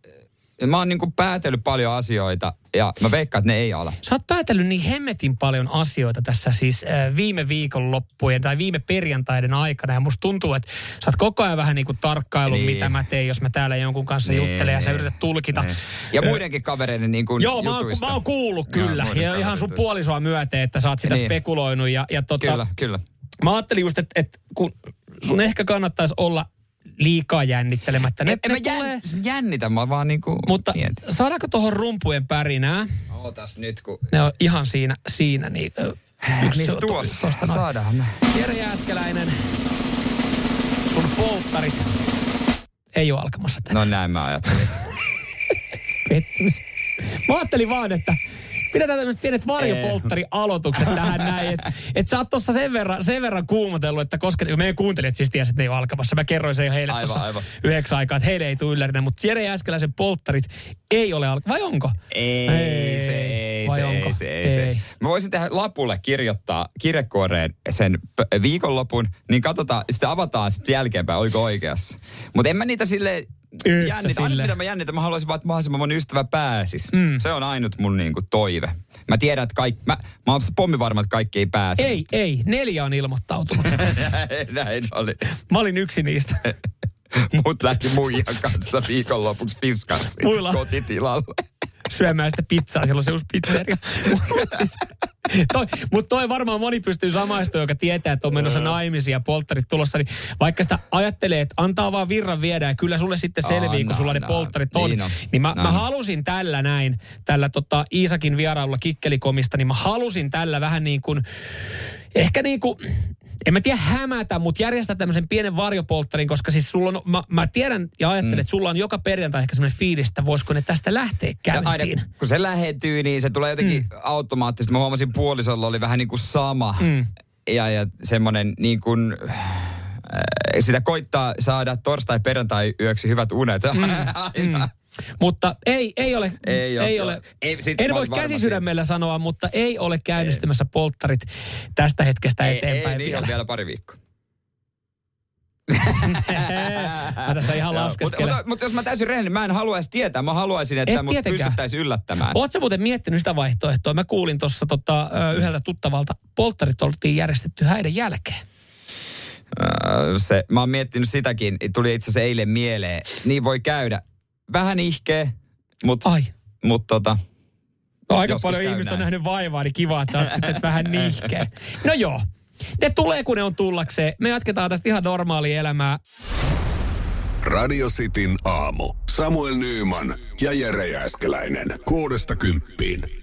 mä oon niinku päätellyt paljon asioita ja mä veikkaan, että ne ei ala. Sä oot päätellyt niin hemmetin paljon asioita tässä siis äh, viime viikonloppujen tai viime perjantaiden aikana. Ja musta tuntuu, että sä oot koko ajan vähän niin kuin tarkkaillut, Niin. mitä mä teen, jos mä täällä jonkun kanssa Niin, juttelen ja sä yrität tulkita. niin. Ja muidenkin kavereiden niin kuin Joo, mä oon, jutuista. mä oon kuullut kyllä. muiden Ja ihan sun puolisoa myöten, että sä oot sitä Niin. spekuloinut. Ja, ja tota, Kyllä, kyllä. Mä ajattelin just, että, että kun sun ehkä kannattaisi olla liikaa jännittelemättä. Ne, En, ne mä jänn, jännitä, mä vaan niinku Mutta mietin. saadaanko tuohon rumpujen pärinää? Ootas nyt, kun... Ne on ihan siinä, siinä niin, yksi to- tuossa? noin. Saadaan me. Jere Jääskeläinen, sun polttarit ei ole alkamassa tänään. No näin mä ajattelin. Pettymys. Mä ajattelin vaan, että pidetään tämmöiset pienet varjopolttari-aloitukset tähän näin. Että et sä oot tossa sen verran, sen verran kuumotellut, että koska meidän kuuntelijat siis tiesivät, että ne ei ole alkamassa. Mä kerroin sen jo heille Aivan, tuossa aivan. yhdeksän aikaa, että heille ei tule yllärinä. Mutta Jere Jääskeläisen polttarit ei ole alkamassa. Vai onko? Ei, Ei, se, ei, vai se, onko? ei, se, ei, se. Ei. Mä voisin tehdä lapulle kirjoittaa kirjekuoreen sen viikonlopun, niin katsotaan, sitten avataan sitten jälkeenpäin, oliko oikeassa. Mutta en mä niitä silleen sä jännitä. Ainut silleen? mitä mä jännitän, mä haluaisin vaan, että mahdollisimman moni ystävä pääsis. Mm. Se on ainut mun niinku toive. Mä tiedän, että kaikki, mä, mä oon pommi varma, että kaikki ei pääse. Ei, ei. Neljä on ilmoittautunut. näin, <laughs> näin oli. Mä olin yksi niistä. <laughs> Mut lähti muijan kanssa viikonlopuksi Muilla. kotitilalle. Syömään sitä pizzaa, siellä on se uusi pizzeria. Mutta siis, toi, mut toi varmaan moni pystyy samaistumaan, joka tietää, että on menossa naimisiin ja polttarit tulossa. Niin vaikka sitä ajattelee, että antaa vaan virran viedä ja kyllä sulle sitten selvii, kun sulla ne polttarit on. Niin on. Niin mä, mä halusin tällä näin, tällä tota Iisakin vierailulla kikkelikomista, niin mä halusin tällä vähän niin kuin, ehkä niin kuin, en mä tiedä hämätä, mutta järjestää tämmöisen pienen varjopolttarin, koska siis sulla on, mä, mä tiedän ja ajattelen, mm. että sulla on joka perjantai ehkä semmoinen fiilis, että voisiko ne tästä lähteä Ja käyntiin. aina kun se lähetyy, niin se tulee jotenkin mm. automaattisesti. Mä huomasin puolisolla oli vähän niin kuin sama. Mm. Ja, ja semmoinen niin kuin, äh, sitä koittaa saada torstai perjantai yöksi hyvät unet. Mm. <laughs> Aina. Mutta ei, ei ole, Ei ei ole. ei ole. Ei, sit en voi käsisydämellä sanoa, mutta ei ole käynnistymässä polttarit tästä hetkestä Ei, eteenpäin ei, niin vielä. vielä pari viikkoa. <laughs> Mä tässä ihan laskeskelen. Mutta, mutta, mutta jos mä täysin rehellinen, mä en haluaisi tietää. Mä haluaisin, että Et mut pystyttäisiin yllättämään. Oletko muuten miettinyt sitä vaihtoehtoa? Mä kuulin tuossa tota, ö, yhdeltä tuttavalta, polttarit oltiin järjestetty häiden jälkeen. Se, mä oon miettinyt sitäkin, tuli itse asiassa eilen mieleen. Niin voi käydä. Vähän ihkeä, mutta Ai. mut tota, No, aika paljon ihmistä on nähnyt vaivaa, niin kiva, että sitten <laughs> vähän nihkeä. No joo, ne tulee kun ne on tullakseen. Me jatketaan tästä ihan normaalia elämää. Radio Cityn aamu. Samuel Nyyman ja Jere Jääskeläinen. Kuudesta kymppiin.